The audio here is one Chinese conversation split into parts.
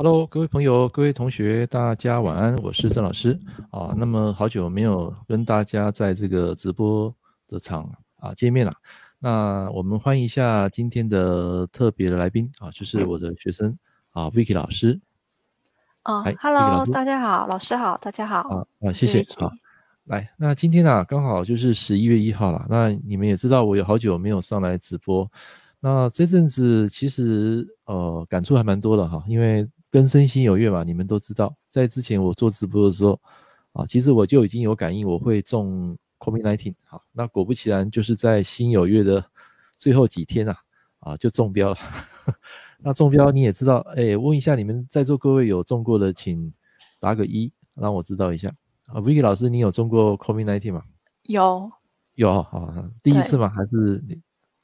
Hello，各位朋友、各位同学，大家晚安，我是郑老师啊。那么好久没有跟大家在这个直播的场啊见面了。那我们欢迎一下今天的特别的来宾啊，就是我的学生啊，Vicky 老师。哦，Hello，大家好，老师好，大家好。啊啊，谢谢。好，来，那今天啊，刚好就是十一月一号了。那你们也知道，我有好久没有上来直播。那这阵子其实呃感触还蛮多的哈，因为。更生新有约嘛，你们都知道，在之前我做直播的时候，啊，其实我就已经有感应我会中 COVID-19，好，那果不其然，就是在新有月的最后几天啊，啊，就中标了。那中标你也知道，哎，问一下你们在座各位有中过的，请打个一，让我知道一下。啊，Vicky 老师，你有中过 COVID-19 吗？有，有啊，第一次吗？还是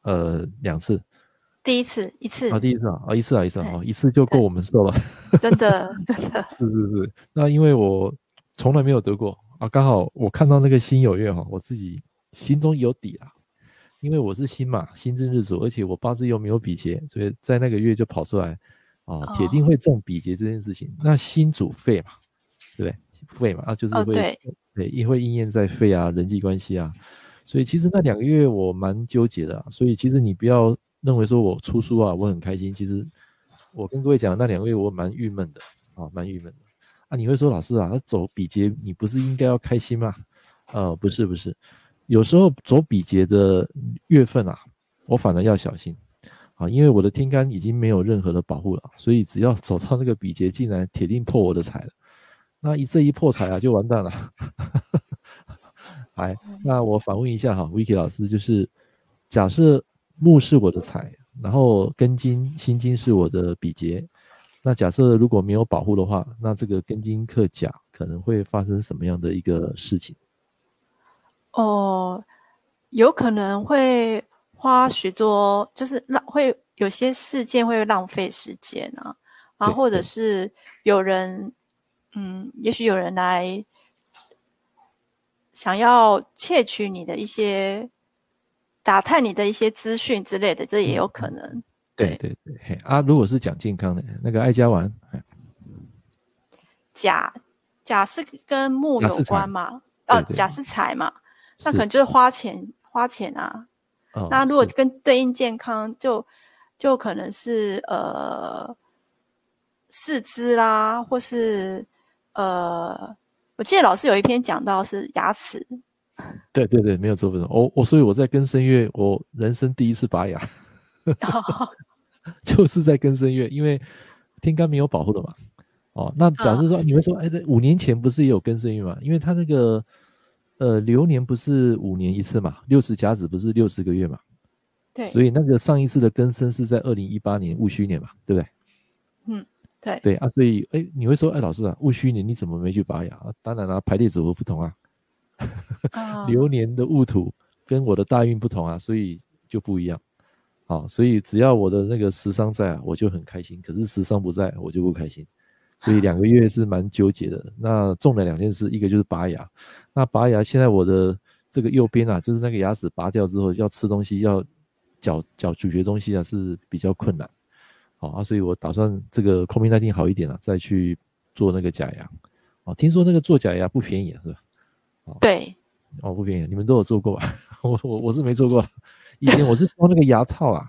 呃两次？第一次一次啊，第一次啊，啊一次啊一次啊，一次就够我们受了，真的 真的是是是。那因为我从来没有得过啊，刚好我看到那个新有月哈，我自己心中有底啊，因为我是辛嘛，心正日主，而且我八字又没有比劫，所以在那个月就跑出来啊，铁定会中比劫这件事情。哦、那心主肺嘛，对不对？肺嘛，啊就是会、哦、对，对，也会应验在肺啊，人际关系啊，所以其实那两个月我蛮纠结的、啊，所以其实你不要。认为说我出书啊，我很开心。其实我跟各位讲，那两个月我蛮郁闷的啊，蛮郁闷的啊。你会说老师啊，他走比劫，你不是应该要开心吗？呃，不是不是，有时候走比劫的月份啊，我反而要小心啊，因为我的天干已经没有任何的保护了，所以只要走到那个比劫进来，铁定破我的财了。那一这一破财啊，就完蛋了。来，那我反问一下哈，Vicky 老师，就是假设。木是我的财，然后根金、心金是我的比劫。那假设如果没有保护的话，那这个根金克甲可能会发生什么样的一个事情？哦，有可能会花许多，就是浪会有些事件会浪费时间啊，啊，或者是有人，嗯，也许有人来想要窃取你的一些。打探你的一些资讯之类的，这也有可能。嗯、对对对，嘿啊，如果是讲健康的，那个爱家丸，甲甲是跟木有关嘛？哦，甲是财嘛？那可能就是花钱花钱啊。哦、那如果跟对应健康，就就可能是呃四肢啦，或是呃，我记得老师有一篇讲到是牙齿。对对对，没有做，不错。我我所以我在庚申月，我人生第一次拔牙，就是在庚申月，因为天干没有保护的嘛。哦，那假设说你们说，哎，这五年前不是也有庚申月嘛？因为他那个呃流年不是五年一次嘛，六十甲子不是六十个月嘛？对。所以那个上一次的庚申是在二零一八年戊戌年嘛，对不对？嗯，对。对啊，所以哎，你会说，哎，老师啊，戊戌年你怎么没去拔牙？当然了，排列组合不同啊。流年的戊土跟我的大运不同啊，所以就不一样。好，所以只要我的那个食伤在啊，我就很开心。可是食伤不在，我就不开心。所以两个月是蛮纠结的。那中了两件事，一个就是拔牙。那拔牙现在我的这个右边啊，就是那个牙齿拔掉之后，要吃东西，要嚼嚼咀嚼东西啊，是比较困难。好啊，所以我打算这个 COVID-19 好一点了，再去做那个假牙。哦，听说那个做假牙不便宜啊，是吧？对，哦，不便宜，你们都有做过吧？我我我是没做过，以前我是装那个牙套啊，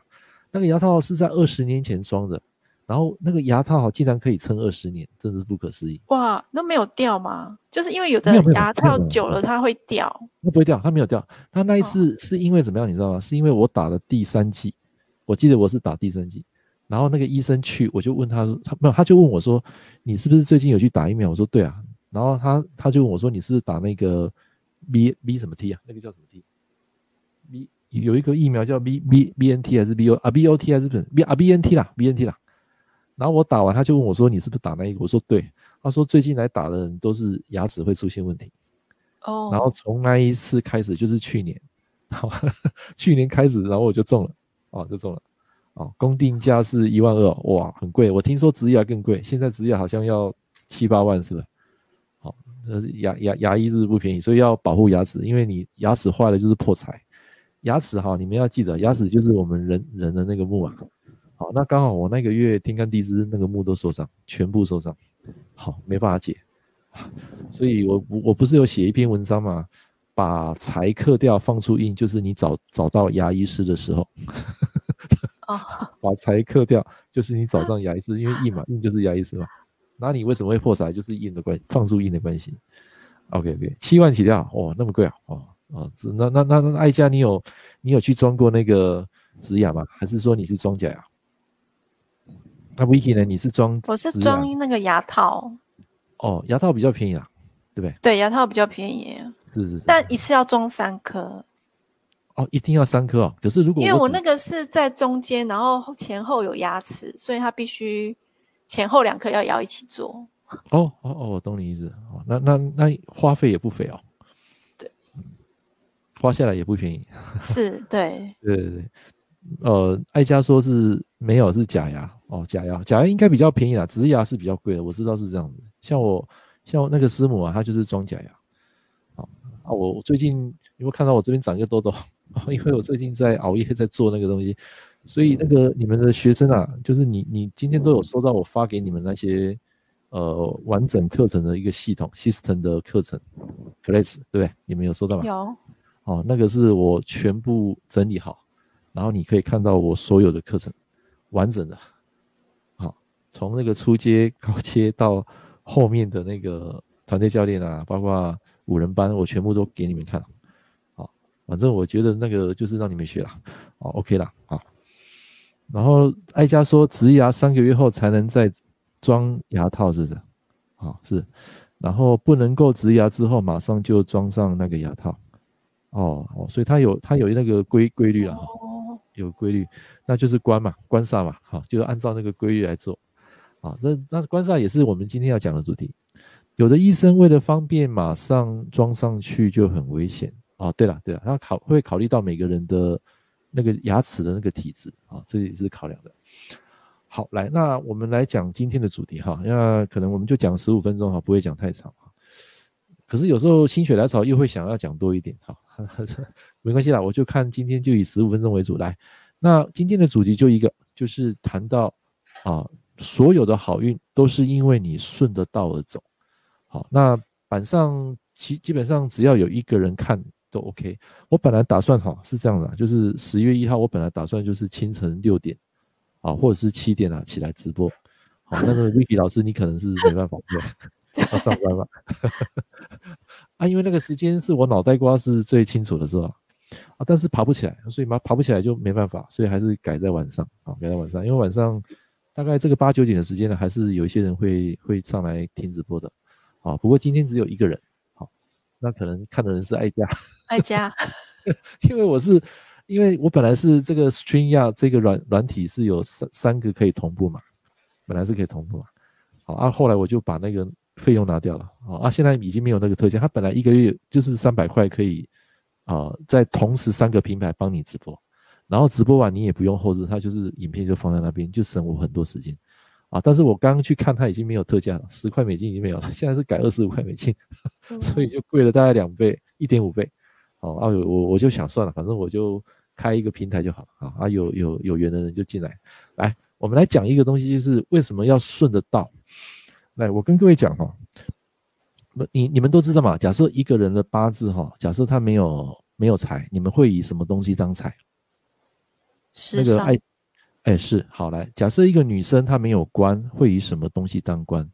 那个牙套是在二十年前装的，然后那个牙套好竟然可以撑二十年，真是不可思议。哇，那没有掉吗？就是因为有的牙套久了它会掉，那不会掉，它没有掉。它那一次是因为怎么样，你知道吗？是因为我打了第三剂，我记得我是打第三剂，然后那个医生去，我就问他说，他没有，他就问我说，你是不是最近有去打疫苗？我说对啊。然后他他就问我说：“你是不是打那个 B B 什么 T 啊？那个叫什么 T？B 有一个疫苗叫 B B B N T 还是 B O 啊 B O T 还是不是 B 啊 B N T 啦 B N T 啦。然后我打完，他就问我说：你是不是打那一个？我说对。他说最近来打的人都是牙齿会出现问题。哦。然后从那一次开始就是去年，去年开始，然后我就中了，哦，就中了。哦，公定价是一万二，哇，很贵。我听说植牙更贵，现在植牙好像要七八万，是不是？呃，牙牙牙医是不便宜，所以要保护牙齿，因为你牙齿坏了就是破财。牙齿哈，你们要记得，牙齿就是我们人人的那个木啊。好，那刚好我那个月天干地支那个木都受伤，全部受伤，好，没办法解。所以我我不是有写一篇文章嘛，把财克掉放出印，就是你找找到牙医师的时候。哦，把财克掉就是你找上牙医师，因为印嘛，印就是牙医师嘛。那你为什么会破财？就是印的关系，放出印的关系。OK OK，七万起跳，哇，那么贵啊！哦哦，那那那那艾佳，你有你有去装过那个植牙吗？还是说你是装假牙？那 Vicky 呢？你是装？我是装那个牙套。哦，牙套比较便宜啊，对不对？对，牙套比较便宜。是是是。但一次要装三颗。哦，一定要三颗哦。可是如果因为我那个是在中间，然后前后有牙齿，所以它必须前后两颗要要一起做。哦哦哦，我懂你意思。哦，那那那花费也不菲哦。对。花下来也不便宜。是，对。对对对。呃，艾佳说是没有，是假牙哦，假牙，假牙应该比较便宜啦，植牙是比较贵的，我知道是这样子。像我，像我那个师母啊，她就是装假牙。哦啊，我我最近有没有看到我这边长一个痘痘？因为我最近在熬夜在做那个东西，所以那个你们的学生啊，就是你你今天都有收到我发给你们那些呃完整课程的一个系统 system 的课程 class 对不对？你们有收到吗？有。哦，那个是我全部整理好。然后你可以看到我所有的课程，完整的，好，从那个初阶、高阶到后面的那个团队教练啊，包括五人班，我全部都给你们看，好，反正我觉得那个就是让你们学了，哦，OK 了，好。然后哀家说，植牙三个月后才能再装牙套，是不是？好，是。然后不能够植牙之后马上就装上那个牙套，哦哦，所以它有它有那个规规律了哈。有规律，那就是关嘛，关煞嘛，好，就按照那个规律来做，啊，那那关煞也是我们今天要讲的主题。有的医生为了方便，马上装上去就很危险哦。对了对了，他考会考虑到每个人的那个牙齿的那个体质啊，这也是考量的。好，来，那我们来讲今天的主题哈，那可能我们就讲十五分钟哈，不会讲太长哈。可是有时候心血来潮又会想要讲多一点哈。没关系啦，我就看今天就以十五分钟为主来。那今天的主题就一个，就是谈到啊，所有的好运都是因为你顺着道而走。好，那板上其基本上只要有一个人看都 OK。我本来打算哈是这样的，就是十月一号我本来打算就是清晨六点啊，或者是七点啊起来直播。好，那个 Vicky 老师你可能是没办法对，要上班嘛。啊，因为那个时间是我脑袋瓜是最清楚的时候啊，但是爬不起来，所以嘛爬不起来就没办法，所以还是改在晚上啊，改在晚上，因为晚上大概这个八九点的时间呢，还是有一些人会会上来听直播的，啊，不过今天只有一个人，那可能看的人是爱家，爱家，因为我是因为我本来是这个 StreamYard 这个软软体是有三三个可以同步嘛，本来是可以同步嘛，好啊，后来我就把那个。费用拿掉了好啊！现在已经没有那个特价。它本来一个月就是三百块，可以啊，在同时三个平台帮你直播，然后直播完你也不用后置，它就是影片就放在那边，就省我很多时间啊！但是我刚刚去看，它已经没有特价了，十块美金已经没有了，现在是改二十五块美金，所以就贵了大概两倍，一点五倍。哦啊，我我就想算了，反正我就开一个平台就好了啊！有有有缘的人就进来，来，我们来讲一个东西，就是为什么要顺着道。来，我跟各位讲哈，你你们都知道嘛？假设一个人的八字哈，假设他没有没有财，你们会以什么东西当财？那个哎哎是好来，假设一个女生她没有官，会以什么东西当官？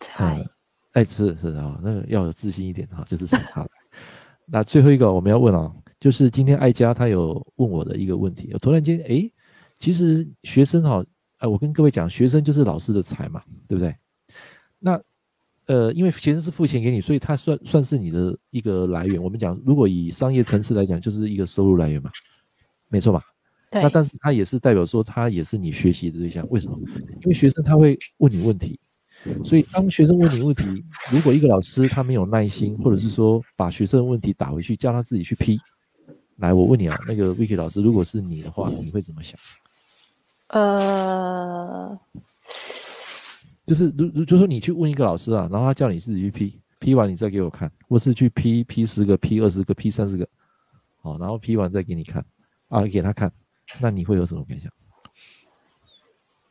财。哎是是啊，那个要有自信一点哈，就是财。好，那最后一个我们要问啊，就是今天艾佳她有问我的一个问题，我突然间哎，其实学生哈。哎，我跟各位讲，学生就是老师的财嘛，对不对？那，呃，因为学生是付钱给你，所以他算算是你的一个来源。我们讲，如果以商业层次来讲，就是一个收入来源嘛，没错吧？对。那但是他也是代表说，他也是你学习的对象。为什么？因为学生他会问你问题，所以当学生问你问题，如果一个老师他没有耐心，或者是说把学生的问题打回去，叫他自己去批。来，我问你啊，那个 Vicky 老师，如果是你的话，你会怎么想？呃，就是如如就说你去问一个老师啊，然后他叫你自己去批，批完你再给我看，或是去批批十个、批二十个、批三十个，好，然后批完再给你看啊，给他看，那你会有什么感想？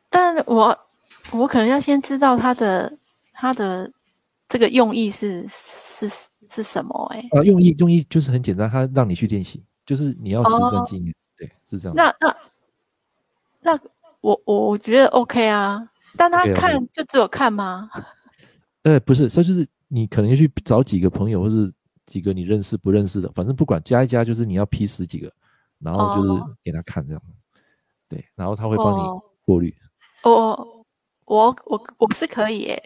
但我我可能要先知道他的他的这个用意是是是什么、欸？哎，啊，用意用意就是很简单，他让你去练习，就是你要实战经验，哦、对，是这样。那那那我我我觉得 OK 啊，但他看就只有看吗？呃，不是，这就是你可能要去找几个朋友，或是几个你认识不认识的，反正不管加一加，就是你要批十几个，然后就是给他看这样，哦、对，然后他会帮你过滤。哦，我我我是可以耶。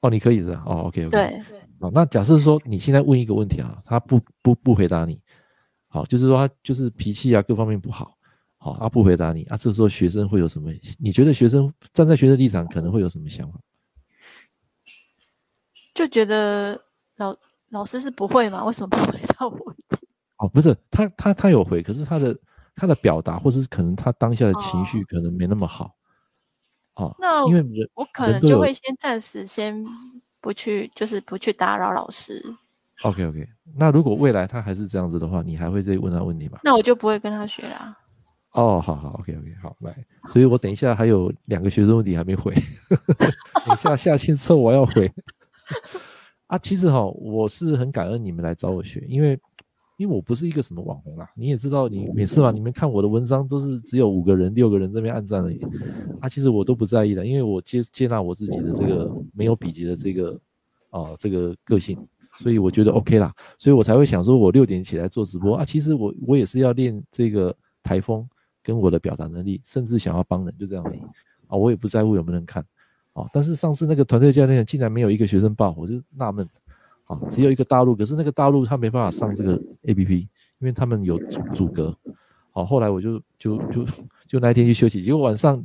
哦，你可以的哦，OK OK。对，好，那假设说你现在问一个问题啊，他不不不回答你，好，就是说他就是脾气啊各方面不好，好，他不回答你啊，这时候学生会有什么？你觉得学生站在学生立场可能会有什么想法？就觉得老老师是不会吗？为什么不回答我？哦，不是，他他他有回，可是他的他的表达，或是可能他当下的情绪可能没那么好。哦，那因为人我可能就会先暂时先不去，就是不去打扰老师。OK OK，那如果未来他还是这样子的话，你还会再问他问题吗？那我就不会跟他学啦。哦，好好，OK OK，好来，所以我等一下还有两个学生问题还没回，等一下下期之后我要回。啊，其实哈，我是很感恩你们来找我学，因为因为我不是一个什么网红啦，你也知道，你每次嘛，你们看我的文章都是只有五个人、六个人这边按赞而已，啊，其实我都不在意的，因为我接接纳我自己的这个没有笔记的这个哦这个个性，所以我觉得 OK 啦，所以我才会想说，我六点起来做直播啊，其实我我也是要练这个台风跟我的表达能力，甚至想要帮人，就这样而已啊，我也不在乎有没有人看。啊，但是上次那个团队教练竟然没有一个学生报，我就纳闷。啊，只有一个大陆，可是那个大陆他没办法上这个 APP，因为他们有阻阻隔。好，后来我就就就就那一天去休息，结果晚上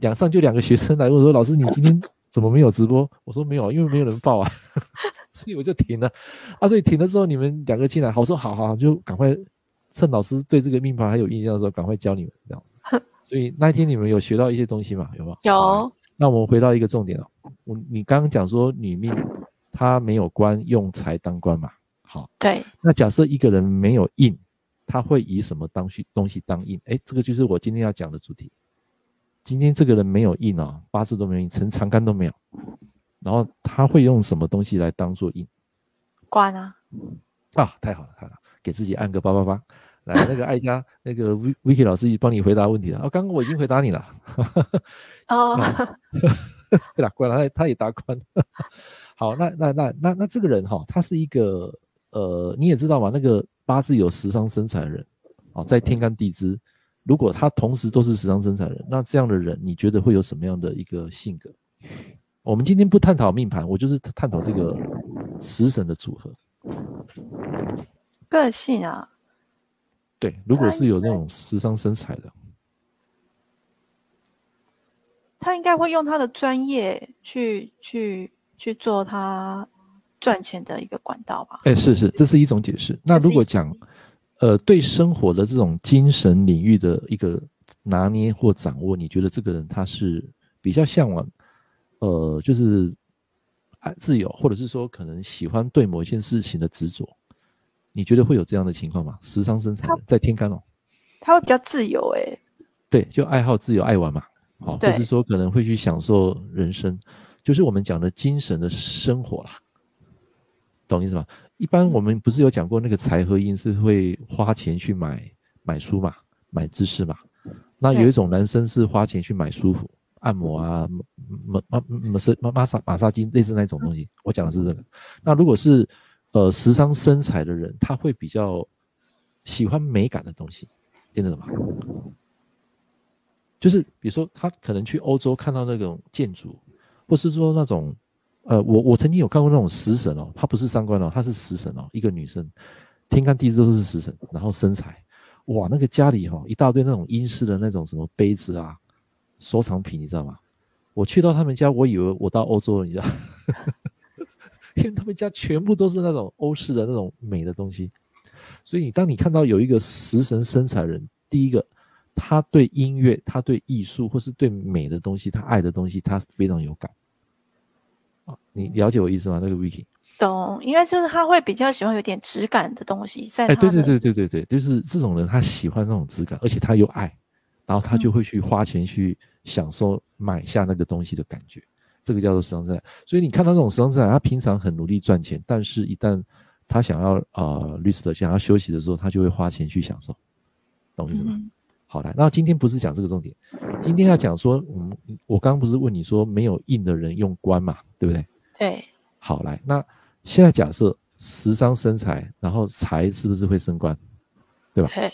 两上就两个学生来问说：“老师，你今天怎么没有直播？”我说：“没有，因为没有人报啊。”所以我就停了。啊，所以停了之后，你们两个进来，好说好好，就赶快趁老师对这个命盘还有印象的时候，赶快教你们这样。所以那一天你们有学到一些东西吗？有吗？有。那我们回到一个重点了，我你刚刚讲说女命她没有官，用财当官嘛？好，对。那假设一个人没有印，他会以什么当西东西当印？哎，这个就是我今天要讲的主题。今天这个人没有印哦，八字都没有印，成长干都没有，然后他会用什么东西来当做印？官啊！啊，太好了，太好了，给自己按个八八八。来，那个爱家，那个 Vicky 老师帮你回答问题了。哦，刚刚我已经回答你了。哦，对了，官了，他他也答官。好，那那那那那这个人哈、哦，他是一个呃，你也知道嘛，那个八字有食伤生财的人，哦，在天干地支，如果他同时都是食伤生财的人，那这样的人，你觉得会有什么样的一个性格？我们今天不探讨命盘，我就是探讨这个食神的组合。个性啊。对，如果是有那种食伤生财的，他应该会用他的专业去去去做他赚钱的一个管道吧？哎，是是，这是一种解释。那如果讲，呃，对生活的这种精神领域的一个拿捏或掌握，你觉得这个人他是比较向往，呃，就是爱自由，或者是说可能喜欢对某一件事情的执着？你觉得会有这样的情况吗？时尚生产在天干哦，他会比较自由哎，对，就爱好自由，爱玩嘛，好，或是说可能会去享受人生，就是我们讲的精神的生活啦，懂意思吗？一般我们不是有讲过那个财和印是会花钱去买买书嘛，买知识嘛，那有一种男生是花钱去买舒服，按摩啊，马马马是马马萨马萨金类似那种东西，我讲的是这个，那如果是。呃，时尚身材的人，他会比较喜欢美感的东西，听得懂吗？就是比如说，他可能去欧洲看到那种建筑，或是说那种，呃，我我曾经有看过那种食神哦，他不是三官哦，他是食神哦，一个女生，天干地支都是食神，然后生财，哇，那个家里哈、哦、一大堆那种英式的那种什么杯子啊，收藏品，你知道吗？我去到他们家，我以为我到欧洲了，你知道。因为他们家全部都是那种欧式的那种美的东西，所以当你看到有一个食神生财人，第一个，他对音乐、他对艺术或是对美的东西，他爱的东西，他非常有感。啊，你了解我意思吗？那个 Vicky，懂，应该就是他会比较喜欢有点质感的东西在。哎，对对对对对对，就是这种人，他喜欢那种质感，而且他又爱，然后他就会去花钱去享受买下那个东西的感觉，嗯、这个叫做时尚资产。所以你看到那种时尚资产，他平常很努力赚钱，但是一旦他想要呃 rest 想要休息的时候，他就会花钱去享受，懂我意思吗？嗯、好来，那今天不是讲这个重点，今天要讲说，嗯，我刚刚不是问你说没有印的人用官嘛，对不对？对。好来，那。现在假设食伤生财，然后财是不是会升官，对吧？对。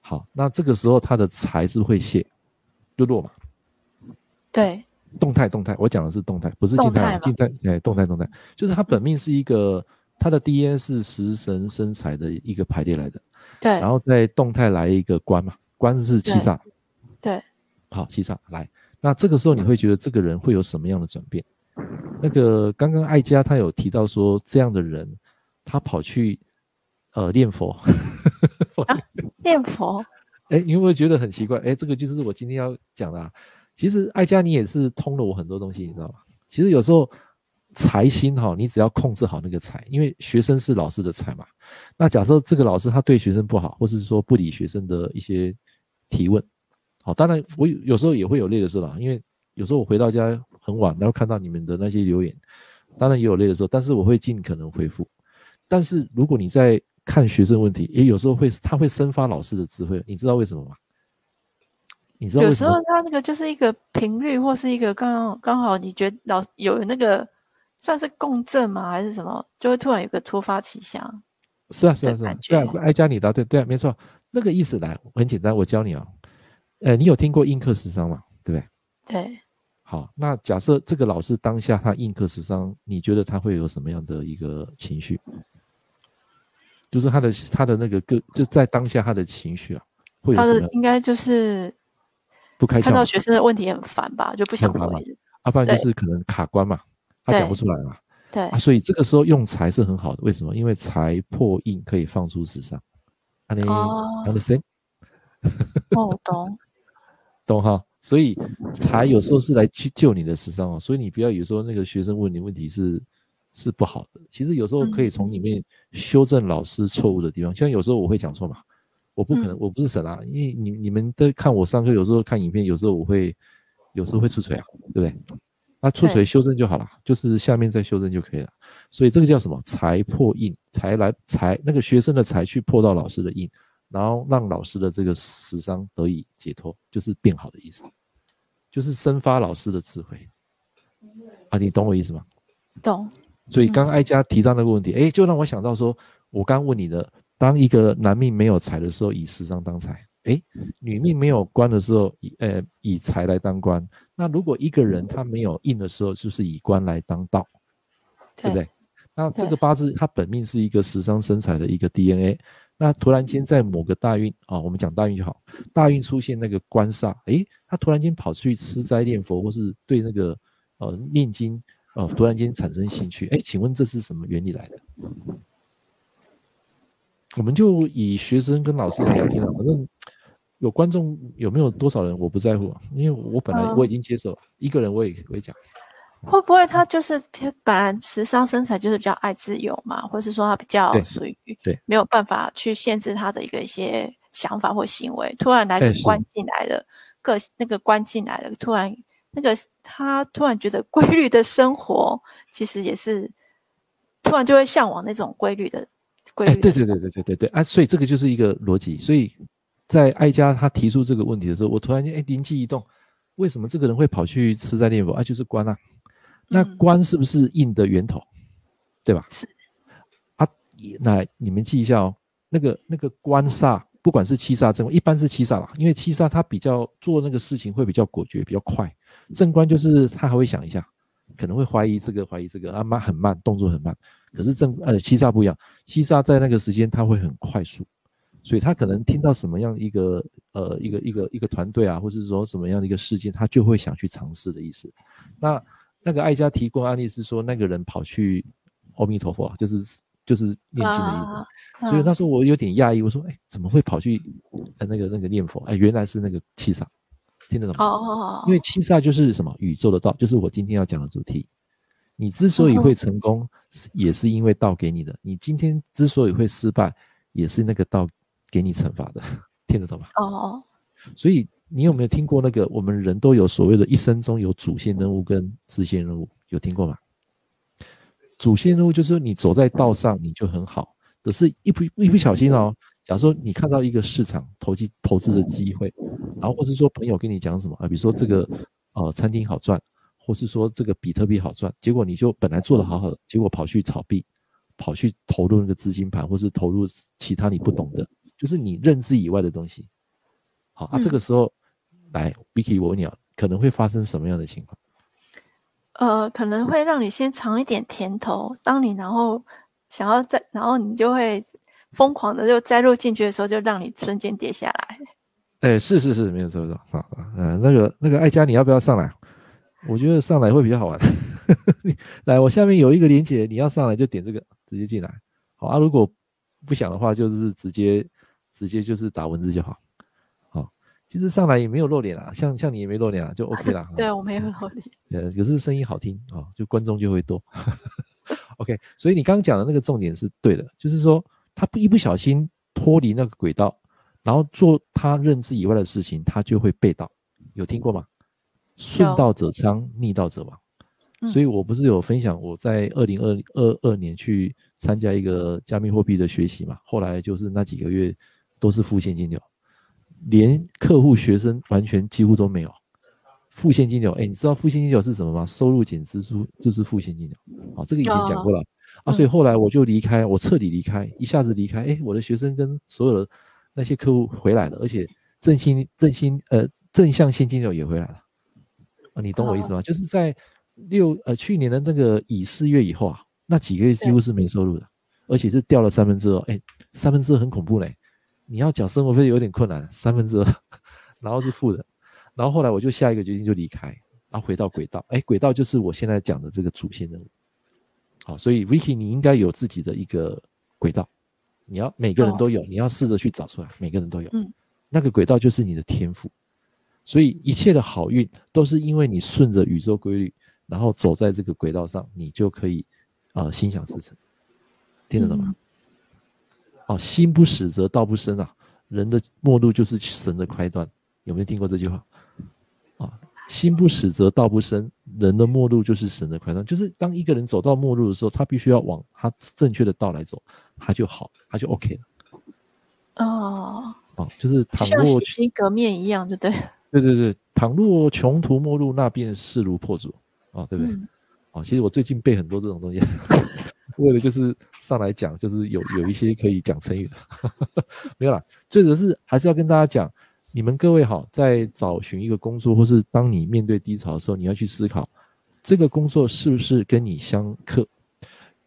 好，那这个时候他的财是会泄，就落嘛。对。动态动态，我讲的是动态，不是静态。静态哎，动态动态，就是他本命是一个，他的 DNA 是食神生财的一个排列来的。对。然后在动态来一个官嘛，官是七煞。对。好，七煞来，那这个时候你会觉得这个人会有什么样的转变？那个刚刚爱家他有提到说，这样的人他跑去呃念佛，啊，念佛，哎，你会不会觉得很奇怪？哎，这个就是我今天要讲的啊。其实爱家你也是通了我很多东西，你知道吗？其实有时候财星哈，你只要控制好那个财，因为学生是老师的财嘛。那假设这个老师他对学生不好，或是说不理学生的一些提问，好，当然我有时候也会有累的时候啦，因为有时候我回到家。很晚，然后看到你们的那些留言，当然也有累的时候，但是我会尽可能回复。但是如果你在看学生问题，也有时候会，他会生发老师的智慧，你知道为什么吗？你知道？有时候他那个就是一个频率，或是一个刚刚好，你觉得老有那个算是共振吗？还是什么？就会突然有个突发奇想。是啊，是啊，是啊，对啊，爱家你答对，对啊，没错，那个意思来很简单，我教你啊、哦。呃，你有听过印克时伤吗？对不对？对。好，那假设这个老师当下他印克时伤，你觉得他会有什么样的一个情绪？就是他的他的那个个就在当下他的情绪啊，会有什么？他的应该就是不开心，看到学生的问题很烦吧，就不想回。要不然就是可能卡关嘛，他讲不出来嘛。对，啊，所以这个时候用财是很好的，为什么？因为财破印可以放出时伤。啊，你，understand？哦，懂，懂哈。所以才有时候是来去救你的时尚哦，所以你不要有时候那个学生问你问题是是不好的，其实有时候可以从里面修正老师错误的地方。像有时候我会讲错嘛，我不可能，我不是神啊，因为你你们都看我上课，有时候看影片，有时候我会有时候会出锤啊，对不对？那出水修正就好了，就是下面再修正就可以了。所以这个叫什么？财破印，财来财那个学生的财去破到老师的印。然后让老师的这个食伤得以解脱，就是变好的意思，就是生发老师的智慧啊，你懂我意思吗？懂。所以刚刚哀家提到那个问题，哎，就让我想到说，我刚问你的，当一个男命没有财的时候，以食伤当财；哎，女命没有官的时候，以呃以财来当官。那如果一个人他没有印的时候，就是以官来当道，对不对？那这个八字它本命是一个食伤生财的一个 DNA。那突然间在某个大运啊，我们讲大运就好，大运出现那个官煞，诶，他突然间跑去吃斋念佛，或是对那个呃念经呃突然间产生兴趣，诶，请问这是什么原理来的？我们就以学生跟老师来聊天了，反正有观众有没有多少人我不在乎，因为我本来我已经接受了，一个人我也我也讲。会不会他就是本来时尚身材就是比较爱自由嘛，或是说他比较属于对没有办法去限制他的一个一些想法或行为，突然来关进来了，个那个关进来了，突然那个他突然觉得规律的生活其实也是突然就会向往那种规律的规律的。对对对对对对对啊！所以这个就是一个逻辑。所以在艾家他提出这个问题的时候，我突然间哎灵机一动，为什么这个人会跑去吃斋念佛啊？就是官啊。那官是不是印的源头，嗯、对吧？是啊，那你们记一下哦。那个那个官煞，不管是七煞正官，一般是七煞啦，因为七煞他比较做那个事情会比较果决，比较快。正官就是他还会想一下，可能会怀疑这个，怀疑这个啊，慢很慢，动作很慢。可是正呃七煞不一样，七煞在那个时间他会很快速，所以他可能听到什么样一个呃一个一个一个团队啊，或者是说什么样的一个事件，他就会想去尝试的意思。那。那个爱家提供案例是说，那个人跑去阿弥陀佛，就是就是念经的意思。啊、所以那时候我有点讶异，我说：“哎、欸，怎么会跑去呃那个那个念佛？哎、欸，原来是那个七煞，听得懂吗？哦哦哦。因为七煞就是什么宇宙的道，就是我今天要讲的主题。你之所以会成功，也是因为道给你的；你今天之所以会失败，也是那个道给你惩罚的。听得懂吗？哦。所以你有没有听过那个？我们人都有所谓的一生中有主线任务跟支线任务，有听过吗？主线任务就是你走在道上，你就很好。可是一不一不小心哦，假如说你看到一个市场投机投资的机会，然后或是说朋友跟你讲什么啊，比如说这个呃餐厅好赚。或是说这个比特币好赚，结果你就本来做的好好的，结果跑去炒币，跑去投入那个资金盘，或是投入其他你不懂的，就是你认知以外的东西。好，啊，这个时候，嗯、来，Vicky，我问你啊，可能会发生什么样的情况？呃，可能会让你先尝一点甜头，当你然后想要再，然后你就会疯狂的就栽入进去的时候，就让你瞬间跌下来。哎，是是是，没有错错，好，嗯，那个那个艾佳，你要不要上来？我觉得上来会比较好玩。来，我下面有一个连接，你要上来就点这个，直接进来。好啊，如果不想的话，就是直接直接就是打文字就好。好，其实上来也没有露脸啊，像像你也没露脸啊，就 OK 了。对，我没有露脸。呃，可是声音好听啊，就观众就会多。OK，所以你刚刚讲的那个重点是对的，就是说他不一不小心脱离那个轨道，然后做他认知以外的事情，他就会被盗。有听过吗？顺道者昌，逆道者亡。所以我不是有分享我在二零二二二年去参加一个加密货币的学习嘛？后来就是那几个月都是付现金流，连客户学生完全几乎都没有付现金流。哎，你知道付现金流是什么吗？收入减支出就是付现金流。好，这个以前讲过了啊。所以后来我就离开，我彻底离开，一下子离开。哎，我的学生跟所有的那些客户回来了，而且正新正新呃正向现金流也回来了。啊你懂我意思吗？Oh. 就是在六呃去年的那个乙四月以后啊，那几个月几乎是没收入的，而且是掉了三分之二。哎，三分之二很恐怖嘞，你要缴生活费有点困难，三分之二，然后是负的。然后后来我就下一个决定就离开，然后回到轨道。哎，轨道就是我现在讲的这个主线任务。好，所以 Vicky 你应该有自己的一个轨道，你要每个人都有，oh. 你要试着去找出来，每个人都有。嗯，那个轨道就是你的天赋。所以一切的好运都是因为你顺着宇宙规律，然后走在这个轨道上，你就可以，呃，心想事成。听得懂吗？嗯、哦，心不死则道不生啊！人的末路就是神的开端，有没有听过这句话？啊、哦，心不死则道不生，人的末路就是神的开端。就是当一个人走到末路的时候，他必须要往他正确的道来走，他就好，他就 OK 了。哦，哦，就是倘若像洗心革面一样，就对。对对对，倘若穷途末路，那便势如破竹啊，对不对？哦，其实我最近背很多这种东西，为了就是上来讲，就是有有一些可以讲成语的，没有啦。最主要是还是要跟大家讲，你们各位好，在找寻一个工作，或是当你面对低潮的时候，你要去思考，这个工作是不是跟你相克？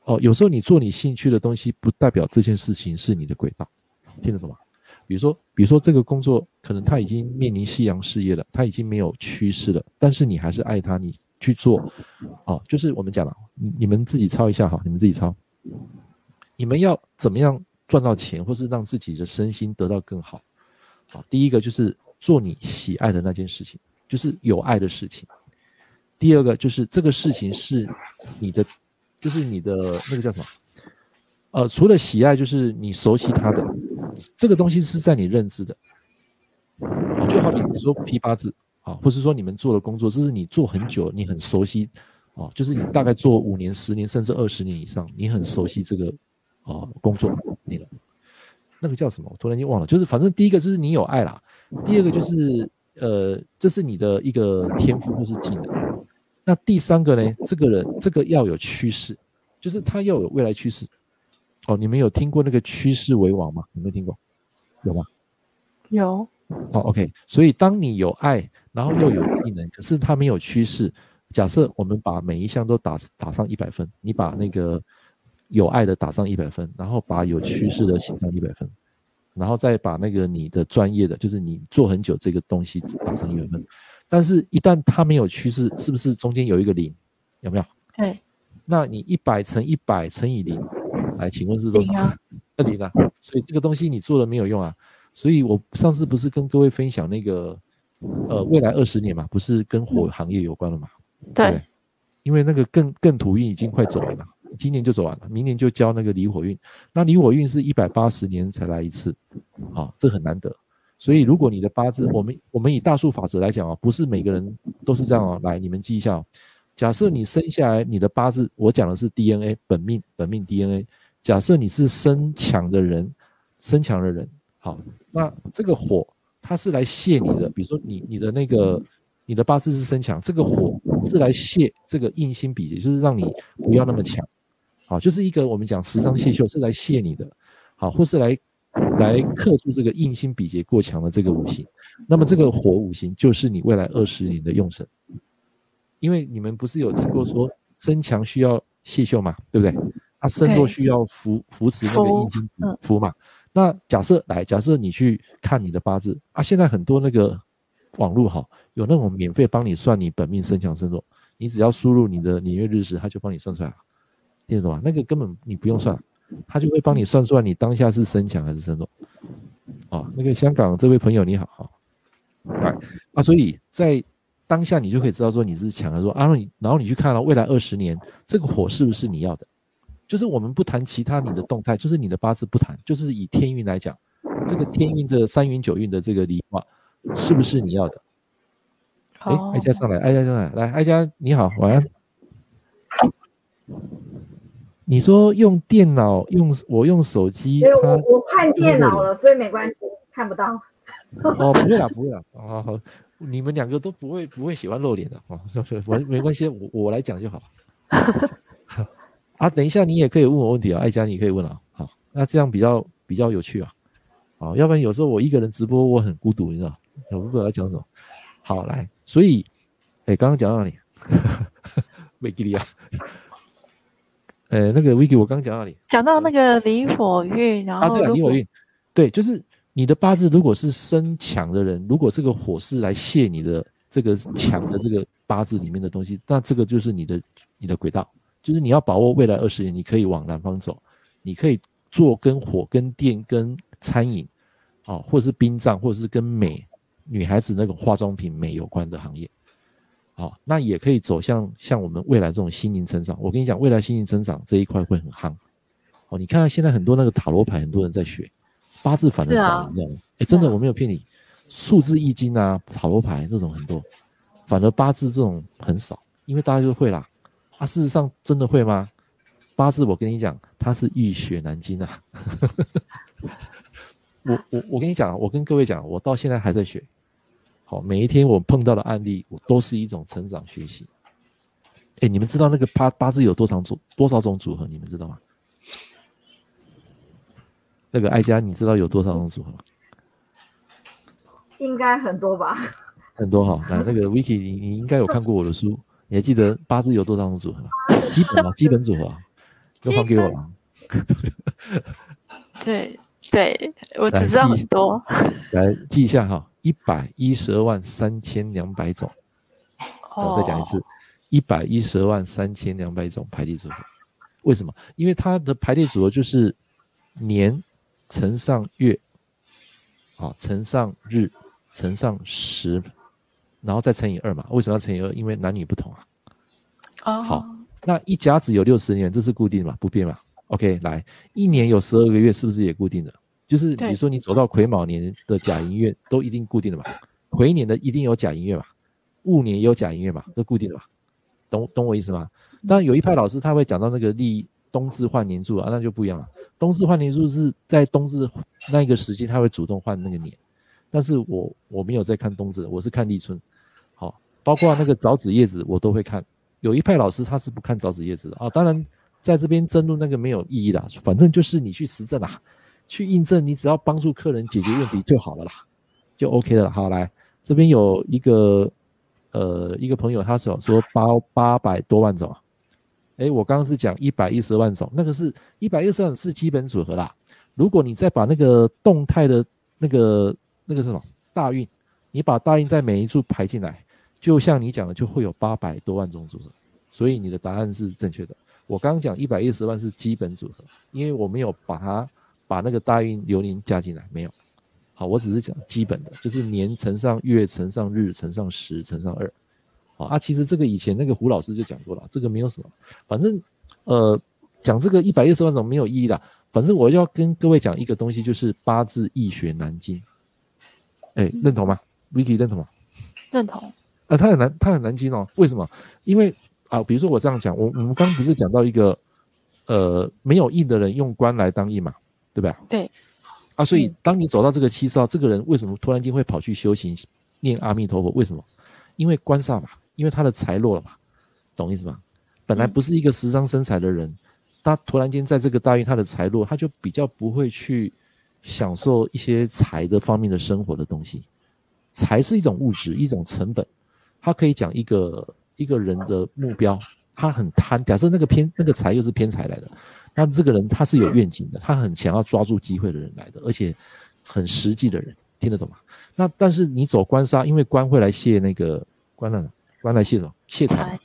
哦，有时候你做你兴趣的东西，不代表这件事情是你的轨道，听得懂吗？比如说，比如说这个工作可能他已经面临夕阳事业了，他已经没有趋势了，但是你还是爱他，你去做，哦，就是我们讲了，你你们自己抄一下哈，你们自己抄，你们要怎么样赚到钱，或是让自己的身心得到更好，好，第一个就是做你喜爱的那件事情，就是有爱的事情，第二个就是这个事情是你的，就是你的那个叫什么？呃，除了喜爱，就是你熟悉他的这个东西是在你认知的，就好比你说批八字啊，或是说你们做的工作，这是你做很久，你很熟悉，哦，就是你大概做五年、十年甚至二十年以上，你很熟悉这个啊工作那个。那个叫什么？我突然间忘了。就是反正第一个就是你有爱啦，第二个就是呃，这是你的一个天赋或是技能。那第三个呢？这个人这个要有趋势，就是他要有未来趋势。哦，你们有听过那个趋势为王吗？有没有听过？有吗？有。哦，OK。所以当你有爱，然后又有技能，可是它没有趋势。假设我们把每一项都打打上一百分，你把那个有爱的打上一百分，然后把有趋势的写上一百分，然后再把那个你的专业的，就是你做很久这个东西打上一百分。但是，一旦它没有趋势，是不是中间有一个零？有没有？对。那你一百乘一百乘以零。来，请问是多少？那 零啊，所以这个东西你做了没有用啊。所以我上次不是跟各位分享那个，呃，未来二十年嘛，不是跟火行业有关了嘛？对。因为那个更更土运已经快走完了，今年就走完了，明年就交那个离火运。那离火运是一百八十年才来一次，啊，这很难得。所以如果你的八字，我们我们以大数法则来讲啊，不是每个人都是这样啊。来，你们记一下哦。假设你生下来，你的八字，我讲的是 DNA 本命本命 DNA。假设你是生强的人，生强的人，好，那这个火它是来泄你的，比如说你你的那个你的八字是生强，这个火是来泄这个印星比劫，就是让你不要那么强，好，就是一个我们讲十伤泄秀是来泄你的，好，或是来来克住这个印星比劫过强的这个五行，那么这个火五行就是你未来二十年的用神，因为你们不是有听过说生强需要泄秀嘛，对不对？它身弱需要扶扶持那个印星扶嘛？那假设来，假设你去看你的八字啊，现在很多那个网络哈，有那种免费帮你算你本命生强生弱，你只要输入你的年月日时，他就帮你算出来了，听得懂吗？那个根本你不用算，他就会帮你算出来你当下是生强还是生弱。啊，那个香港这位朋友你好哈，来啊，所以在当下你就可以知道说你是强还是弱啊，然后你然后你去看了未来二十年这个火是不是你要的？就是我们不谈其他你的动态，就是你的八字不谈，就是以天运来讲，这个天运的三运九运的这个离卦，是不是你要的？哎、欸，爱佳上来，爱佳上来，来，爱佳你好，晚安。你说用电脑用我用手机，我我换电脑了，所以没关系，看不到。哦，不会啦，不会啦，好好，你们两个都不会不会喜欢露脸的哦，我 没关系，我我来讲就好。啊，等一下，你也可以问我问题啊，爱佳，你可以问啊。好，那这样比较比较有趣啊。好，要不然有时候我一个人直播，我很孤独，你知道？我不知道要讲什么。好，来，所以，哎，刚刚讲到哪里？维基利亚。呃，那个维基，我刚刚讲到哪里？讲到那个离火运，然后啊，对啊，离火运，对，就是你的八字如果是生强的人，如果这个火是来泄你的这个强的这个八字里面的东西，那这个就是你的你的轨道。就是你要把握未来二十年，你可以往南方走，你可以做跟火、跟电、跟餐饮，哦，或者是殡葬，或者是跟美女孩子那种化妆品美有关的行业，哦，那也可以走向像我们未来这种心灵成长。我跟你讲，未来心灵成长这一块会很夯。哦，你看看现在很多那个塔罗牌，很多人在学，八字反而少，你知道吗？哎，真的我没有骗你，数字易经啊，塔罗牌这种很多，反而八字这种很少，因为大家就会啦。啊，事实上真的会吗？八字我跟你讲，它是易学难精啊。我我我跟你讲，我跟各位讲，我到现在还在学。好，每一天我碰到的案例，我都是一种成长学习。哎，你们知道那个八八字有多少组多少种组合？你们知道吗？那个爱佳，你知道有多少种组合吗？应该很多吧。很多哈，那那个 Vicky，你你应该有看过我的书。你还记得八字有多少种组合吗？基本啊，基本组合啊，都还给我了。对对，我只知道很多。来记一下哈，一百一十二万三千两百种。我再讲一次，一百一十二万三千两百种排列组合。为什么？因为它的排列组合就是年乘上月，啊，乘上日，乘上时。然后再乘以二嘛？为什么要乘以二？因为男女不同啊。哦。好，那一甲子有六十年，这是固定的嘛？不变嘛？OK，来，一年有十二个月，是不是也固定的？就是比如说你走到癸卯年的甲寅月，都一定固定的嘛？癸年的一定有甲寅月嘛？戊年也有甲寅月嘛？都固定的嘛？懂懂我意思吗？当然有一派老师他会讲到那个立冬至换年柱啊，那就不一样了。冬至换年柱是在冬至那个时期，他会主动换那个年。但是我我没有在看冬至，我是看立春。包括那个早子叶子，我都会看。有一派老师他是不看早子叶子的啊。当然，在这边争论那个没有意义的，反正就是你去实证啦，去印证，你只要帮助客人解决问题就好了啦，就 OK 的了。好，来这边有一个呃一个朋友，他说说八八百多万种，诶，我刚刚是讲一百一十万种，那个是一百一十万是基本组合啦。如果你再把那个动态的那个那个什么大运，你把大运在每一处排进来。就像你讲的，就会有八百多万种组合，所以你的答案是正确的。我刚刚讲一百一十万是基本组合，因为我没有把它把那个大运流年加进来，没有。好，我只是讲基本的，就是年乘上月乘上日乘上时乘上二。好啊，其实这个以前那个胡老师就讲过了，这个没有什么，反正呃讲这个一百一十万种没有意义的。反正我要跟各位讲一个东西，就是八字易学难精。哎，认同吗？Vicky 认同吗？认同。啊，它很难，他很难听哦。为什么？因为啊，比如说我这样讲，我我们刚刚不是讲到一个呃没有印的人用官来当印嘛，对吧？对。啊，所以当你走到这个七十号，这个人为什么突然间会跑去修行念阿弥陀佛？为什么？因为官煞嘛，因为他的财弱了嘛，懂意思吗？本来不是一个时尚身材的人，他突然间在这个大运他的财弱，他就比较不会去享受一些财的方面的生活的东西。财是一种物质，一种成本，他可以讲一个一个人的目标，他很贪。假设那个偏那个财又是偏财来的，那这个人他是有愿景的，他很想要抓住机会的人来的，而且很实际的人，听得懂吗？那但是你走官杀，因为官会来泄那个官了，官来泄什么？泄财，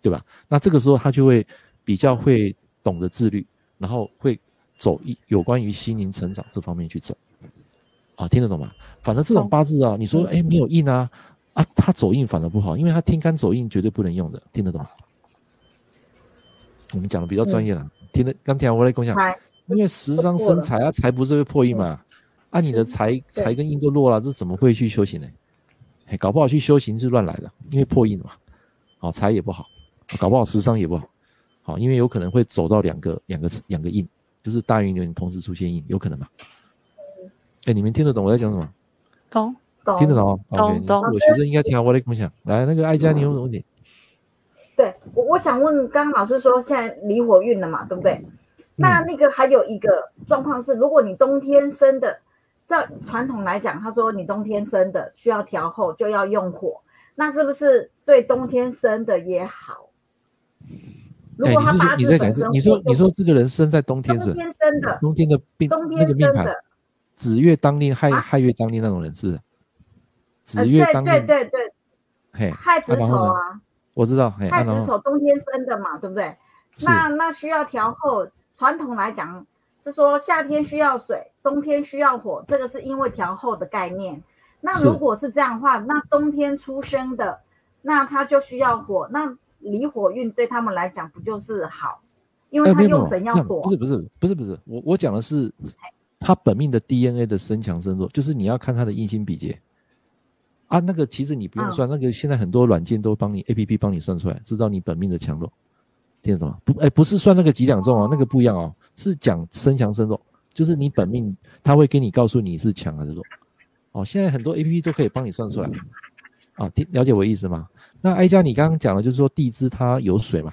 对吧？那这个时候他就会比较会懂得自律，然后会走一有关于心灵成长这方面去走。啊，听得懂吗？反正这种八字啊，你说哎没有印啊，啊他走印反而不好，因为他天干走印绝对不能用的，听得懂吗？我们讲的比较专业了，听得刚听我来共享，因为食伤生财啊，财不是会破印嘛？啊，你的财财跟印都弱了，这怎么会去修行呢？哎，搞不好去修行是乱来的，因为破印嘛。好，财也不好，搞不好食伤也不好。好，因为有可能会走到两个两个两个印，就是大运流年同时出现印，有可能嘛？哎，你们听得懂我在讲什么？懂，听得懂。懂，懂。我学生应该听好我的分享。来，那个爱佳，你有什么问题？对，我我想问，刚刚老师说现在离火运了嘛，对不对？那那个还有一个状况是，如果你冬天生的。在传统来讲，他说你冬天生的需要调候，就要用火，那是不是对冬天生的也好？如果他八字本身，你说你说这个人生在冬天是？冬天生的，冬天的病，冬天生的，子月当令，亥亥月当令那种人是不是？子月当令，对对对，嘿，亥子丑啊，我知道，亥子丑冬天生的嘛，对不对？那那需要调候，传统来讲。是说夏天需要水，冬天需要火，这个是因为调候的概念。那如果是这样的话，那冬天出生的，那他就需要火。那离火运对他们来讲不就是好？因为他用神要火。不是不是不是不是，我我讲的是他本命的 DNA 的身强身弱，就是你要看他的印星比劫啊。那个其实你不用算，那个现在很多软件都帮你 APP 帮你算出来，知道你本命的强弱。听得懂吗？不，哎，不是算那个几两重啊，那个不一样哦。是讲身强身弱，就是你本命他会跟你告诉你是强还是弱。哦，现在很多 A P P 都可以帮你算出来。啊，听了解我意思吗？那哀家你刚刚讲的就是说地支它有水嘛，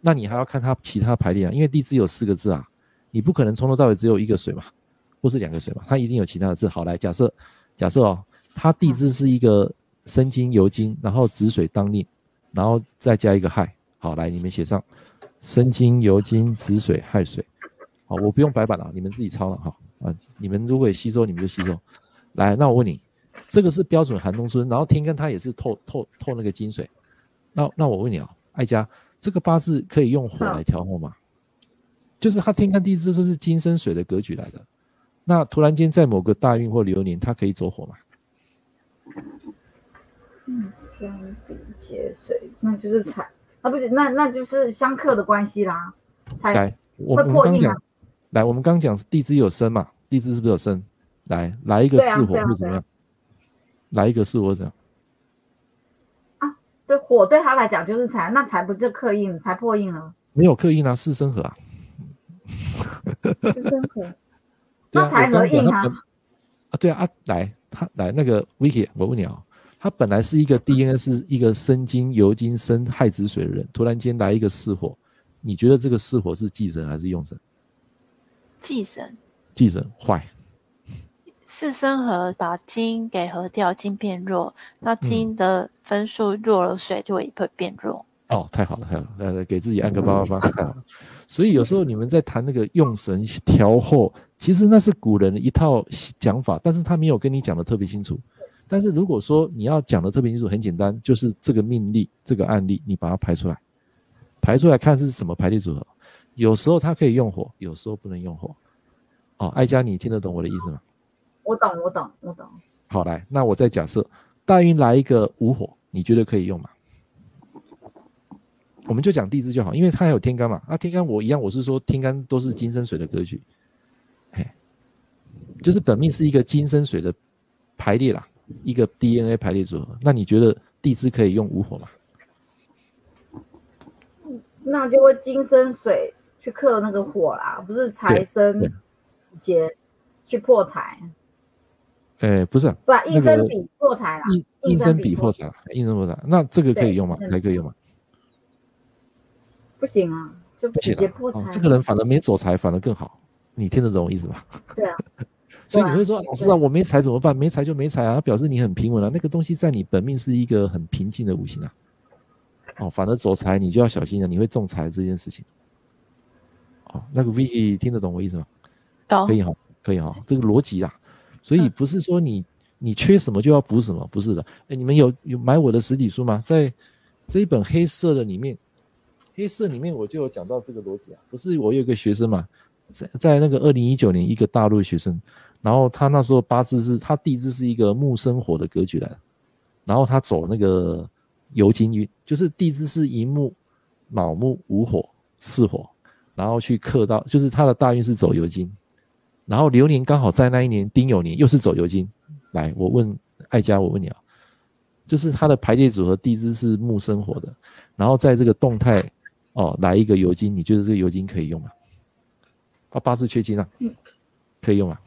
那你还要看它其他排列啊，因为地支有四个字啊，你不可能从头到尾只有一个水嘛，或是两个水嘛，它一定有其他的字。好，来假设假设哦，它地支是一个申金酉金，然后子水当令，然后再加一个亥。好，来你们写上申金酉金子水亥水。好，我不用白板了，你们自己抄了哈。啊，你们如果也吸收，你们就吸收。来，那我问你，这个是标准寒冬春，然后天干它也是透透透那个金水。那那我问你啊，艾佳，这个八字可以用火来调和吗？就是它天干地支都是金生水的格局来的。那突然间在某个大运或流年，它可以走火吗？嗯，相比劫水，那就是财啊，不是，那那就是相克的关系啦。财会破印吗？来，我们刚讲是地支有生嘛？地支是不是有生？来，来一个巳火会怎么样？来一个巳火怎样？啊，对，火对他来讲就是财，那财不就克印，财破印了？没有克印啊，四生合啊。四生合，那财合印啊？啊，对啊，啊，来，他来那个 Vicky，我问你啊，他本来是一个 DNA 是一个生金油金生亥子水的人，突然间来一个巳火，你觉得这个巳火是忌神还是用神？忌神，忌神坏。四生合把金给合掉，金变弱，那金的分数弱了，水就会变弱。嗯、哦，太好了，太好了，来给自己按个八八八，太好了。所以有时候你们在谈那个用神调候，其实那是古人的一套讲法，但是他没有跟你讲的特别清楚。但是如果说你要讲的特别清楚，很简单，就是这个命例，这个案例，你把它排出来，排出来看是什么排列组合。有时候它可以用火，有时候不能用火。哦，艾佳，你听得懂我的意思吗？我懂，我懂，我懂。好，来，那我再假设大运来一个午火，你觉得可以用吗？我们就讲地支就好，因为它还有天干嘛。那天干我一样，我是说天干都是金生水的格局，嘿，就是本命是一个金生水的排列啦，一个 DNA 排列组合。那你觉得地支可以用午火吗？那就会金生水去克那个火啦，不是财生劫去破财。哎，不是、啊，不，印生比破财啦，印印生比破财，印生破财，那这个可以用吗？还可以用吗？不行啊，就不行破财、哦。这个人反而没走财，反而更好。你听得懂我意思吗？对啊。所以你会说，老师啊，我没财怎么办？没财就没财啊，表示你很平稳啊。那个东西在你本命是一个很平静的五行啊。哦，反而走财你就要小心了，你会中财这件事情。哦，那个 Vicky 听得懂我意思吗？懂。可以哈，可以哈，这个逻辑啊。所以不是说你你缺什么就要补什么，不是的。哎，你们有有买我的实体书吗？在这一本黑色的里面，黑色里面我就有讲到这个逻辑啊。不是我有一个学生嘛，在在那个二零一九年，一个大陆的学生，然后他那时候八字是他地支是一个木生火的格局来，然后他走那个酉金运，就是地支是寅木、卯木、午火、巳火，然后去克到，就是他的大运是走酉金。然后流年刚好在那一年丁酉年，又是走酉金。来，我问爱家，我问你啊，就是他的排列组合地支是木生火的，然后在这个动态哦来一个酉金，你觉得这个酉金可以用吗？啊，八字缺金啊，可以用啊？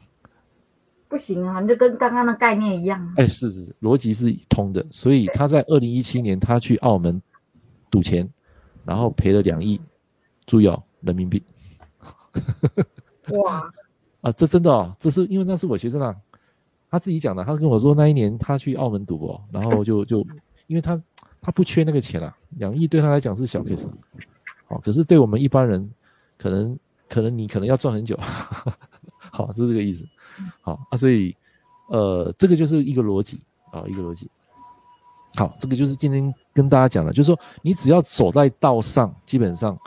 不行啊，你就跟刚刚的概念一样。哎，是是是，逻辑是通的。所以他在二零一七年他去澳门赌钱，然后赔了两亿，注意哦，人民币。哇！啊，这真的哦，这是因为那是我学生啊，他自己讲的。他跟我说那一年他去澳门赌博，然后就就因为他他不缺那个钱啊，两亿对他来讲是小 case，好，可是对我们一般人，可能可能你可能要赚很久，好，是这个意思，好啊，所以呃，这个就是一个逻辑啊，一个逻辑。好，这个就是今天跟大家讲的，就是说你只要走在道上，基本上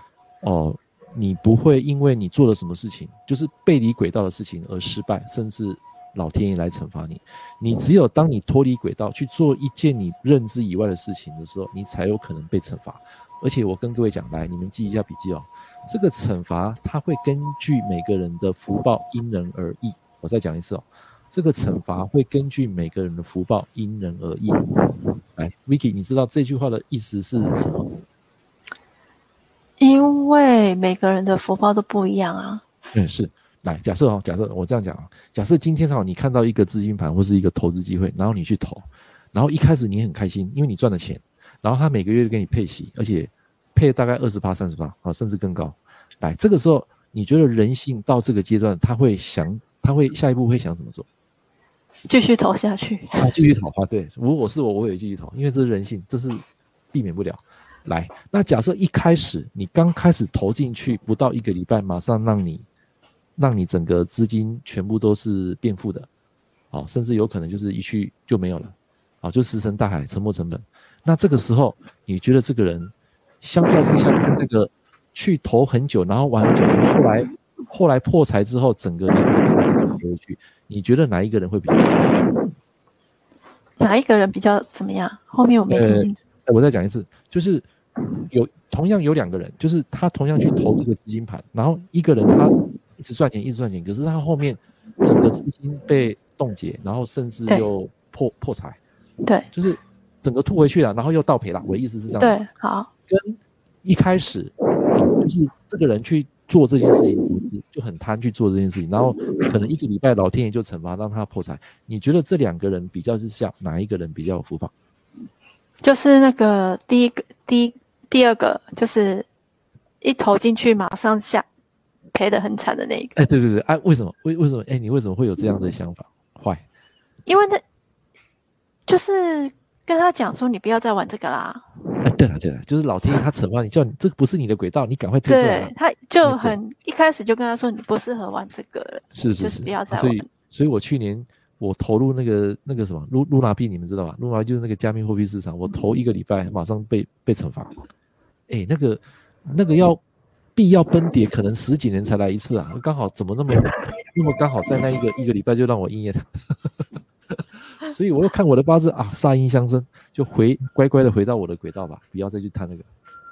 哦。你不会因为你做了什么事情，就是背离轨道的事情而失败，甚至老天爷来惩罚你。你只有当你脱离轨道去做一件你认知以外的事情的时候，你才有可能被惩罚。而且我跟各位讲，来，你们记一下笔记哦。这个惩罚它会根据每个人的福报因人而异。我再讲一次哦，这个惩罚会根据每个人的福报因人而异。来，Vicky，你知道这句话的意思是什么？因为每个人的福报都不一样啊。嗯，是。来，假设哦，假设我这样讲啊，假设今天哈，你看到一个资金盘或是一个投资机会，然后你去投，然后一开始你很开心，因为你赚了钱，然后他每个月都给你配息，而且配大概二十八、三十八，啊，甚至更高。来，这个时候你觉得人性到这个阶段，他会想，他会下一步会想怎么做？继续投下去。啊，继续投啊，对，如果是我，我也继续投，因为这是人性，这是避免不了。来，那假设一开始你刚开始投进去不到一个礼拜，马上让你，让你整个资金全部都是变负的，哦，甚至有可能就是一去就没有了，啊，就石沉大海，沉没成本。那这个时候，你觉得这个人相较之下跟那个去投很久，然后玩很久，后来后来破财之后，整个人回去，你觉得哪一个人会比较？哪一个人比较怎么样？后面我没听清楚。呃，我再讲一次，就是。有同样有两个人，就是他同样去投这个资金盘，然后一个人他一直赚钱，一直赚钱，可是他后面整个资金被冻结，然后甚至又破破财，对，就是整个吐回去了，然后又倒赔了。我的意思是这样，对，好，跟一开始就是这个人去做这件事情，就很贪去做这件事情，然后可能一个礼拜老天爷就惩罚让他破财。你觉得这两个人比较之下，哪一个人比较有福报？就是那个第一个第一。第二个就是一投进去马上下赔的很惨的那一个。哎，对对对，哎，为什么？为为什么？哎，你为什么会有这样的想法？坏，因为那就是跟他讲说，你不要再玩这个啦。哎，对了对了，就是老天爷他惩罚你，叫你这个不是你的轨道，你赶快退出来。对，他就很一开始就跟他说，你不适合玩这个了，是是是，就是不要再玩。所以，所以我去年我投入那个那个什么露露娜币，你们知道吧？露娜就是那个加密货币市场，我投一个礼拜，马上被被惩罚。哎，那个，那个要币要崩跌，可能十几年才来一次啊！刚好怎么那么 那么刚好在那一个一个礼拜就让我应验，所以我又看我的八字啊，煞音相生，就回乖乖的回到我的轨道吧，不要再去贪那个。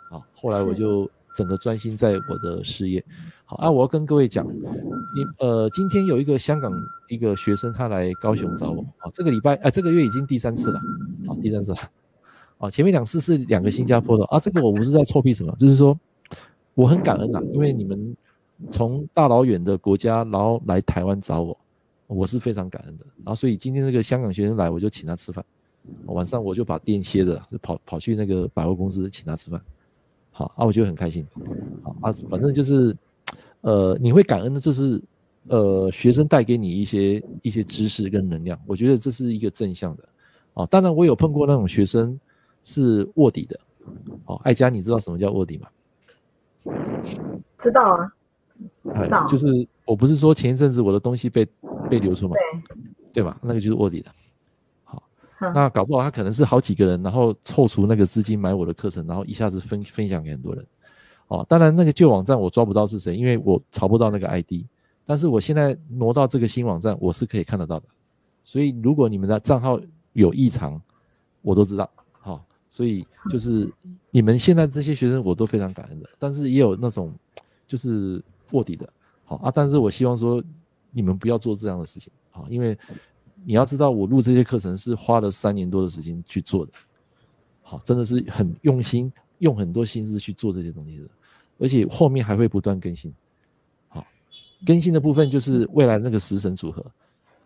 啊，后来我就整个专心在我的事业。好啊，我要跟各位讲，你呃，今天有一个香港一个学生他来高雄找我，啊，这个礼拜啊、这个月已经第三次了，好，第三次了，啊，前面两次是两个新加坡的啊，这个我不是在臭屁什么，就是说我很感恩呐，因为你们从大老远的国家然后来台湾找我，我是非常感恩的，然后所以今天那个香港学生来，我就请他吃饭，晚上我就把店歇着，就跑跑去那个百货公司请他吃饭，好啊，我就很开心，好啊，反正就是。呃，你会感恩的，就是，呃，学生带给你一些一些知识跟能量，我觉得这是一个正向的，啊，当然我有碰过那种学生是卧底的，哦，艾佳，你知道什么叫卧底吗？知道啊，知道，就是我不是说前一阵子我的东西被被流出吗？对，对吧？那个就是卧底的，那搞不好他可能是好几个人，然后凑出那个资金买我的课程，然后一下子分分享给很多人。哦，当然那个旧网站我抓不到是谁，因为我查不到那个 ID。但是我现在挪到这个新网站，我是可以看得到的。所以如果你们的账号有异常，我都知道。好、所以就是你们现在这些学生我都非常感恩的。但是也有那种就是卧底的，好啊。但是我希望说你们不要做这样的事情，好，因为你要知道我录这些课程是花了三年多的时间去做的，好，真的是很用心。用很多心思去做这些东西的，而且后面还会不断更新。好，更新的部分就是未来那个食神组合。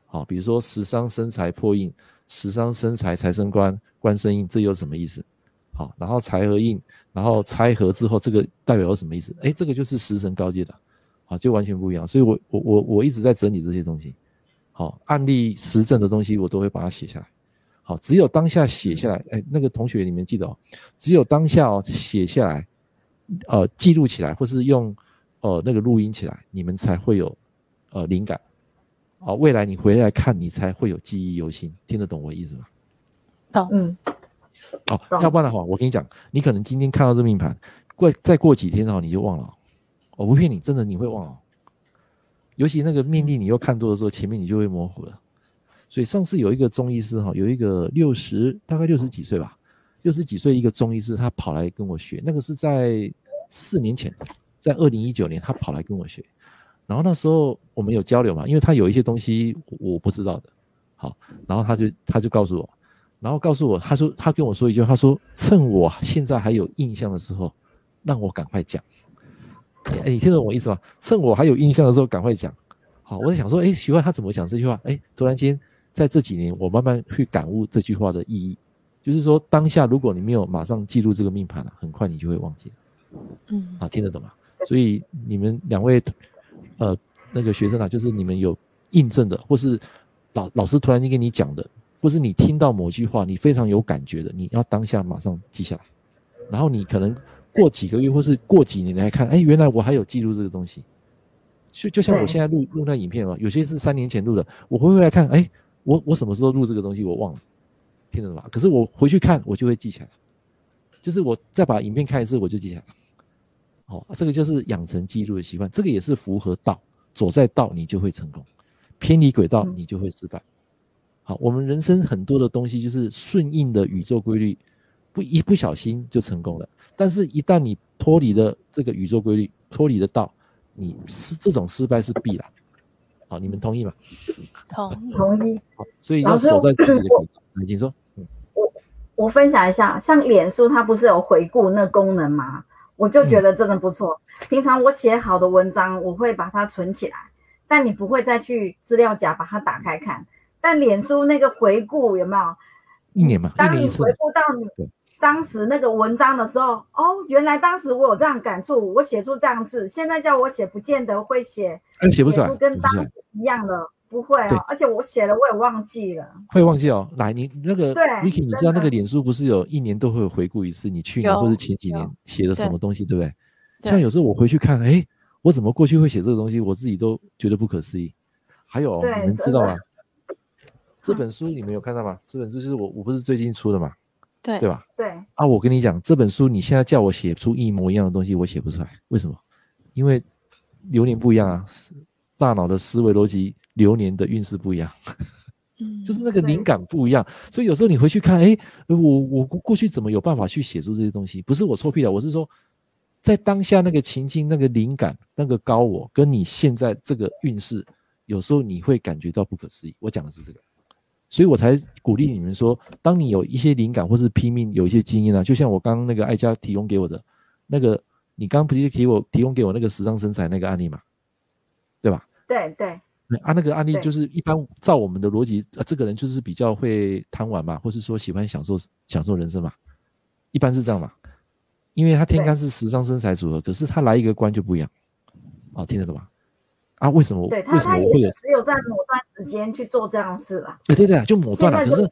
好，比如说食伤生财破印，食伤生财财生官，官生印，这又什么意思？好，然后财合印，然后财合之后，这个代表有什么意思？诶，这个就是食神高阶的，好，就完全不一样。所以我我我我一直在整理这些东西。好，案例实证的东西我都会把它写下来。好，只有当下写下来，哎，那个同学你们记得哦，只有当下哦写下来，呃，记录起来，或是用呃那个录音起来，你们才会有呃灵感，啊，未来你回来看你才会有记忆犹新，听得懂我意思吗？懂，嗯，哦，要不然的话，我跟你讲，你可能今天看到这命盘，过再过几天哦，你就忘了，我不骗你，真的你会忘了，尤其那个命令你又看多的时候，前面你就会模糊了。所以上次有一个中医师哈，有一个六十大概六十几岁吧，六十几岁一个中医师，他跑来跟我学，那个是在四年前，在二零一九年他跑来跟我学，然后那时候我们有交流嘛，因为他有一些东西我不知道的，好，然后他就他就告诉我，然后告诉我，他说他跟我说一句，他说趁我现在还有印象的时候，让我赶快讲，哎，你听懂我意思吗？趁我还有印象的时候赶快讲，好，我在想说，哎，奇怪，他怎么讲这句话？哎，突然间。在这几年，我慢慢去感悟这句话的意义，就是说，当下如果你没有马上记录这个命盘了，很快你就会忘记了。嗯，啊，听得懂吗？所以你们两位，呃，那个学生啊，就是你们有印证的，或是老老师突然间跟你讲的，或是你听到某句话，你非常有感觉的，你要当下马上记下来，然后你可能过几个月或是过几年来看，哎，原来我还有记录这个东西。就就像我现在录录那影片嘛，有些是三年前录的，我回回来看，哎。我我什么时候录这个东西我忘了，听得懂吗？可是我回去看我就会记起来，就是我再把影片看一次我就记起来了。哦，这个就是养成记录的习惯，这个也是符合道，走在道你就会成功，偏离轨道你就会失败。好，我们人生很多的东西就是顺应的宇宙规律，不一不小心就成功了，但是一旦你脱离了这个宇宙规律，脱离了道，你是这种失败是必然。好，你们同意吗？同意，同意。好，所以要守在自己的轨道。来，请说。嗯，我我分享一下，像脸书它不是有回顾那功能吗？我就觉得真的不错。嗯、平常我写好的文章，我会把它存起来，但你不会再去资料夹把它打开看。但脸书那个回顾有没有？一年嘛，当你回顾到你。当时那个文章的时候，哦，原来当时我有这样感触，我写出这样字，现在叫我写，不见得会写，写不出来，跟当时一样的，不会哦，而且我写了，我也忘记了，会忘记哦。来，你那个 Vicky，你知道那个脸书不是有一年都会回顾一次，你去年或者前几年写的什么东西，对不对？像有时候我回去看，哎，我怎么过去会写这个东西，我自己都觉得不可思议。还有，你们知道吗？这本书你们有看到吗？这本书就是我，我不是最近出的吗？对对吧？对啊，我跟你讲，这本书你现在叫我写出一模一样的东西，我写不出来。为什么？因为流年不一样啊，大脑的思维逻辑，流年的运势不一样。嗯，就是那个灵感不一样。所以有时候你回去看，哎，我我过去怎么有办法去写出这些东西？不是我臭屁了，我是说，在当下那个情境、那个灵感、那个高我，跟你现在这个运势，有时候你会感觉到不可思议。我讲的是这个。所以我才鼓励你们说，当你有一些灵感或是拼命有一些经验啊，就像我刚刚那个艾佳提供给我的那个，你刚刚不是提我提供给我那个时尚身材那个案例嘛，对吧？对对。啊，那个案例就是一般照我们的逻辑，啊，这个人就是比较会贪玩嘛，或是说喜欢享受享受人生嘛，一般是这样嘛。因为他天干是时尚身材组合，可是他来一个官就不一样。哦，听得懂吗？啊，为什么？对，为什么我会有只有在某段时间去做这样的事了？对对对啊，就某段了。可是，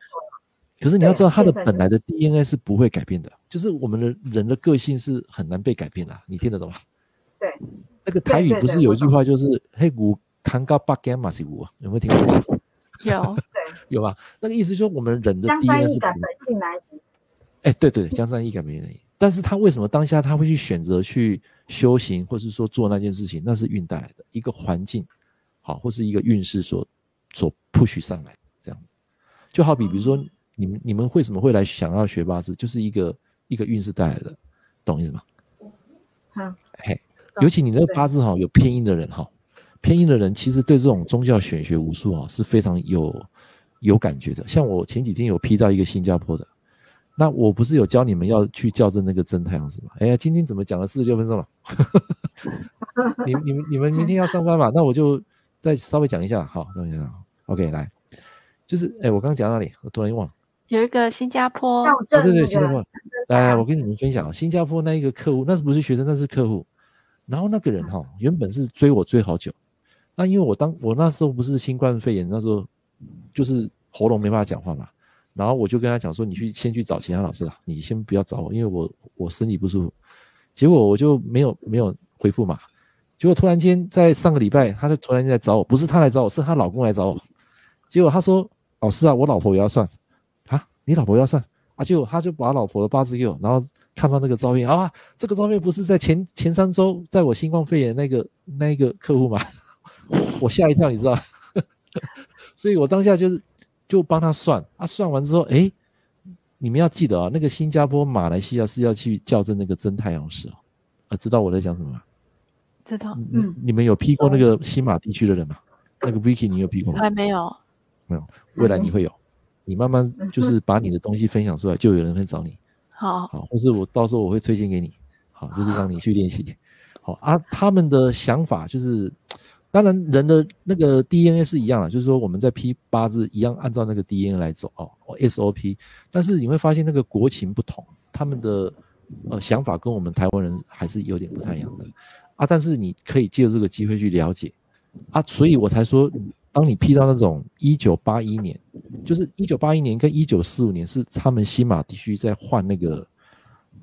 可是你要知道，他的本来的 DNA 是不会改变的，就是我们的人的个性是很难被改变的。你听得懂吗？对，那个台语不是有一句话，就是“黑骨扛高八干嘛是骨”，有没有听过？有，对，有吧？那个意思说，我们人的 DNA 是。江山易改，本性难移。哎，对对，江山易改，本性难移。但是他为什么当下他会去选择去修行，或是说做那件事情？那是运带来的一个环境，好，或是一个运势所所 push 上来这样子。就好比比如说，你们你们为什么会来想要学八字？就是一个一个运势带来的，懂意思吗？好，嘿，尤其你那个八字哈，有偏阴的人哈，偏阴的人其实对这种宗教玄学武术啊是非常有有感觉的。像我前几天有批到一个新加坡的。那我不是有教你们要去校正那个真太阳是吗？哎呀，今天怎么讲了四十六分钟了？你、你们、你们明天要上班嘛？那我就再稍微讲一下，好，稍微讲一下。OK，来，就是哎，我刚刚讲到哪里？我突然忘了。有一个新加坡，哦、对对对，新加坡。来，我跟你们分享啊，新加坡那一个客户，那是不是学生？那是客户。然后那个人哈，原本是追我追好久。那因为我当我那时候不是新冠肺炎，那时候就是喉咙没办法讲话嘛。然后我就跟他讲说，你去先去找其他老师了，你先不要找我，因为我我身体不舒服。结果我就没有没有回复嘛。结果突然间在上个礼拜，他就突然间来找我，不是他来找我，是他老公来找我。结果他说：“老师啊，我老婆也要算啊，你老婆要算啊？”结果他就把老婆的八字给我，然后看到那个照片啊，这个照片不是在前前三周在我新冠肺炎那个那个客户吗？我吓一跳，你知道？所以我当下就是。就帮他算，啊，算完之后，哎，你们要记得啊，那个新加坡、马来西亚是要去校正那个真太阳时哦，啊，知道我在讲什么吗？知道，嗯，你们有批过那个新马地区的人吗？那个 Vicky，你有批过吗？还没有，没有，未来你会有，你慢慢就是把你的东西分享出来，就有人会找你，好，好，或是我到时候我会推荐给你，好，就是让你去练习，好啊，他们的想法就是。当然，人的那个 DNA 是一样的，就是说我们在批八字一样，按照那个 DNA 来走哦，SOP。但是你会发现那个国情不同，他们的呃想法跟我们台湾人还是有点不太一样的啊。但是你可以借这个机会去了解啊，所以我才说，当你批到那种一九八一年，就是一九八一年跟一九四五年是他们新马地区在换那个，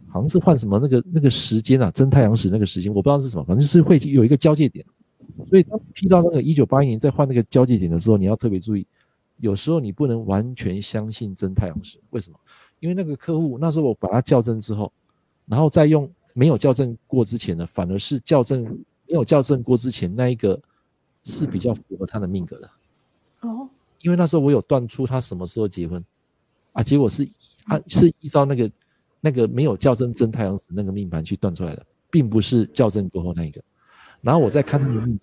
好像是换什么那个那个时间啊，真太阳时那个时间，我不知道是什么，反正是会有一个交界点。所以当批到那个一九八一年再换那个交界点的时候，你要特别注意，有时候你不能完全相信真太阳时。为什么？因为那个客户那时候我把它校正之后，然后再用没有校正过之前的，反而是校正没有校正过之前那一个是比较符合他的命格的。哦，因为那时候我有断出他什么时候结婚啊，结果是他是依照那个那个没有校正真太阳时那个命盘去断出来的，并不是校正过后那一个。然后我再看他的命，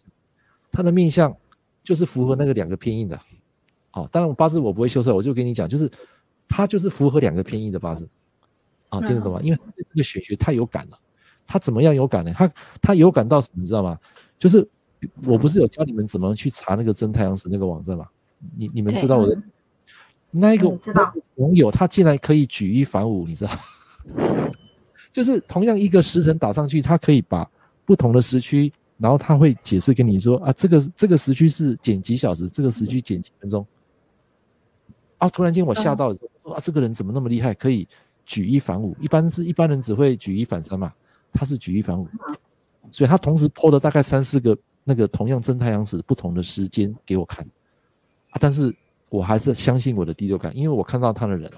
他的命相就是符合那个两个偏印的，哦，当然我八字我不会修饰，我就跟你讲，就是他就是符合两个偏印的八字，啊、哦，听得懂吗？因为这个玄学太有感了，他怎么样有感呢？他他有感到什么，你知道吗？就是我不是有教你们怎么去查那个真太阳神那个网站吗？你你们知道我的那一个网友他竟然可以举一反五，你知道？就是同样一个时辰打上去，他可以把不同的时区。然后他会解释跟你说啊，这个这个时区是减几小时，这个时区减几分钟。啊，突然间我吓到了，说啊，这个人怎么那么厉害，可以举一反五？一般是一般人只会举一反三嘛，他是举一反五，所以他同时 po 了大概三四个那个同样真太阳时不同的时间给我看。啊，但是我还是相信我的第六感，因为我看到他的人了，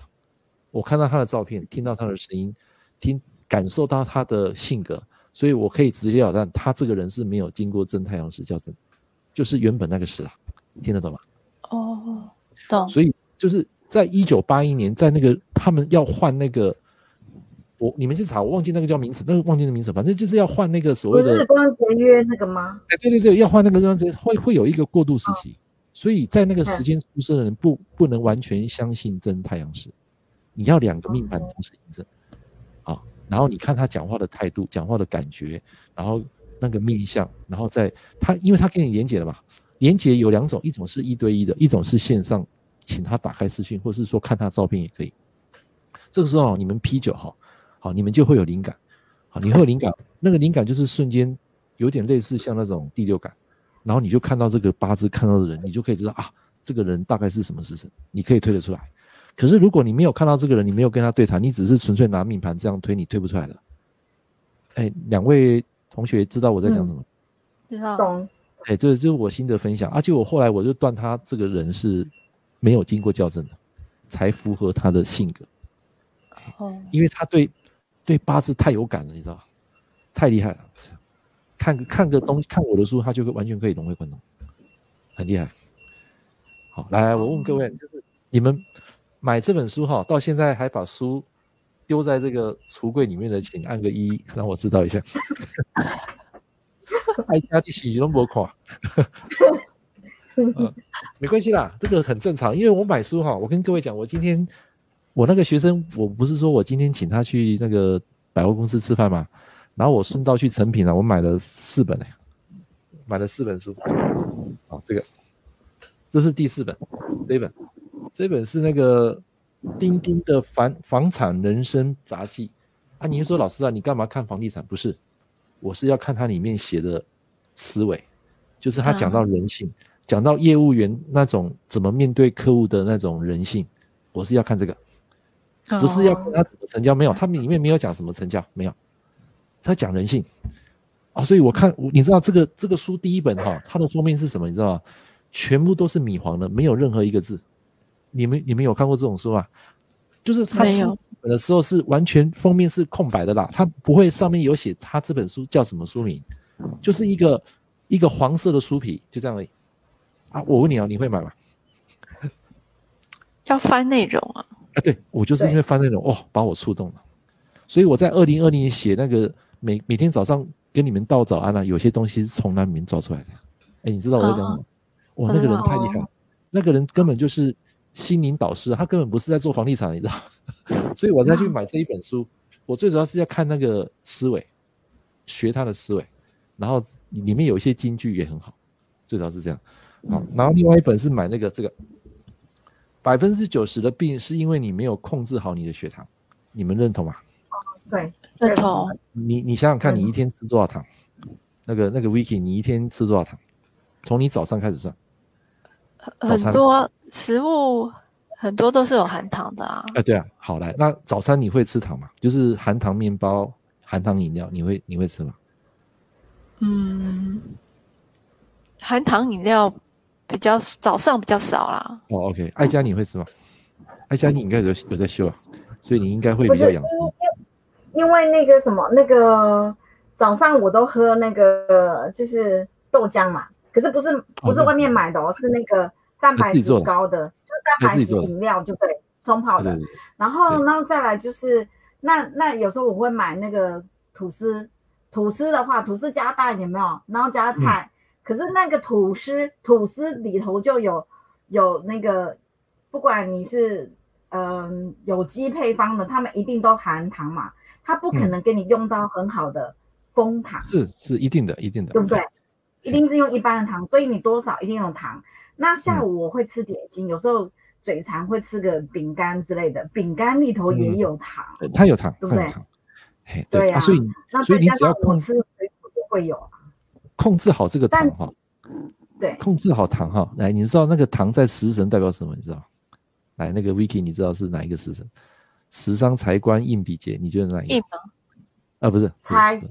我看到他的照片，听到他的声音，听感受到他的性格。所以我可以直截了当，他这个人是没有经过真太阳石校正，就是原本那个石啊，听得懂吗？哦，懂。所以就是在一九八一年，在那个他们要换那个，我你们去查，我忘记那个叫名词，那个忘记那个名词，反正就是要换那个所谓的日光节约那个吗？哎，对对对，要换那个日光节，会会有一个过渡时期。哦所以在那个时间出生的人不不能完全相信真太阳石，你要两个命盘同时印证，啊，然后你看他讲话的态度、讲话的感觉，然后那个面相，然后在他，因为他跟你连结了嘛，连结有两种，一种是一对一的，一种是线上，请他打开视讯，或是说看他照片也可以。这个时候你们 P 九哈，好，你们就会有灵感，好，你会有灵感，那个灵感就是瞬间有点类似像那种第六感。然后你就看到这个八字看到的人，你就可以知道啊，这个人大概是什么时辰，你可以推得出来。可是如果你没有看到这个人，你没有跟他对谈，你只是纯粹拿命盘这样推，你推不出来的。哎，两位同学知道我在讲什么？知道。懂。哎，这就是我心得分享。而且我后来我就断他这个人是没有经过校正的，才符合他的性格。哦。因为他对对八字太有感了，你知道吧？太厉害了。看看个东西，看我的书，他就会完全可以融会贯通，很厉害。好，来，我问各位，就是你们买这本书哈，到现在还把书丢在这个橱柜里面的，请按个一，让我知道一下。爱家的喜都不垮，嗯，没关系啦，这个很正常，因为我买书哈，我跟各位讲，我今天我那个学生，我不是说我今天请他去那个百货公司吃饭吗？然后我顺道去诚品了，我买了四本，买了四本书。好，这个，这是第四本，这本，这本是那个丁丁的房房产人生杂记。啊，你说老师啊，你干嘛看房地产？不是，我是要看它里面写的思维，就是他讲到人性，讲到业务员那种怎么面对客户的那种人性，我是要看这个，不是要看他怎么成交，没有，他们里面没有讲什么成交，没有。他讲人性啊，所以我看，你知道这个这个书第一本哈，它的封面是什么？你知道吗？全部都是米黄的，没有任何一个字。你们你们有看过这种书吗？就是他出本的时候是完全封面是空白的啦，他不会上面有写他这本书叫什么书名，就是一个一个黄色的书皮，就这样而已。啊，我问你啊，你会买吗？要翻内容啊？啊，对，我就是因为翻内容哦，把我触动了，所以我在二零二零年写那个。每每天早上跟你们道早安啊，有些东西是从那里面找出来的。哎，你知道我在讲什么？哇、那个人太厉害了，那个人根本就是心灵导师，他根本不是在做房地产，你知道？所以我再去买这一本书，我最主要是要看那个思维，学他的思维，然后里面有一些金句也很好，最主要是这样。好，然后另外一本是买那个这个，百分之九十的病是因为你没有控制好你的血糖，你们认同吗？对。认同。你你想想看，你一天吃多少糖？那个那个 Vicky，你一天吃多少糖？从你早上开始算。很多食物很多都是有含糖的啊。哎，对啊，好来，那早餐你会吃糖吗？就是含糖面包、含糖饮料，你会你会吃吗？嗯，含糖饮料比较早上比较少啦。哦，OK，艾佳你会吃吗？艾佳你应该有有在修啊，所以你应该会比较养生。因为那个什么，那个早上我都喝那个就是豆浆嘛，可是不是不是外面买的哦，是那个蛋白质高的，就是蛋白质饮料就对，冲泡的。然后，然后再来就是那那有时候我会买那个吐司，吐司的话，吐司加蛋有没有？然后加菜，可是那个吐司吐司里头就有有那个，不管你是嗯有机配方的，他们一定都含糖嘛。他不可能给你用到很好的蜂糖，嗯、是是一定的，一定的，对不对？一定是用一般的糖，所以你多少一定用糖。那下午我会吃点心，嗯、有时候嘴馋会吃个饼干之类的，饼干里头也有糖，嗯、它有糖，对不对？嘿，对呀、啊啊，所以那所以你只要控制水果就会有啊，控制好这个糖哈，对，控制好糖哈。来，你知道那个糖在食神代表什么？你知道？来，那个 Vicky，你知道是哪一个食神？食伤财官印比劫，你觉得哪一个？印吗？啊，不是财。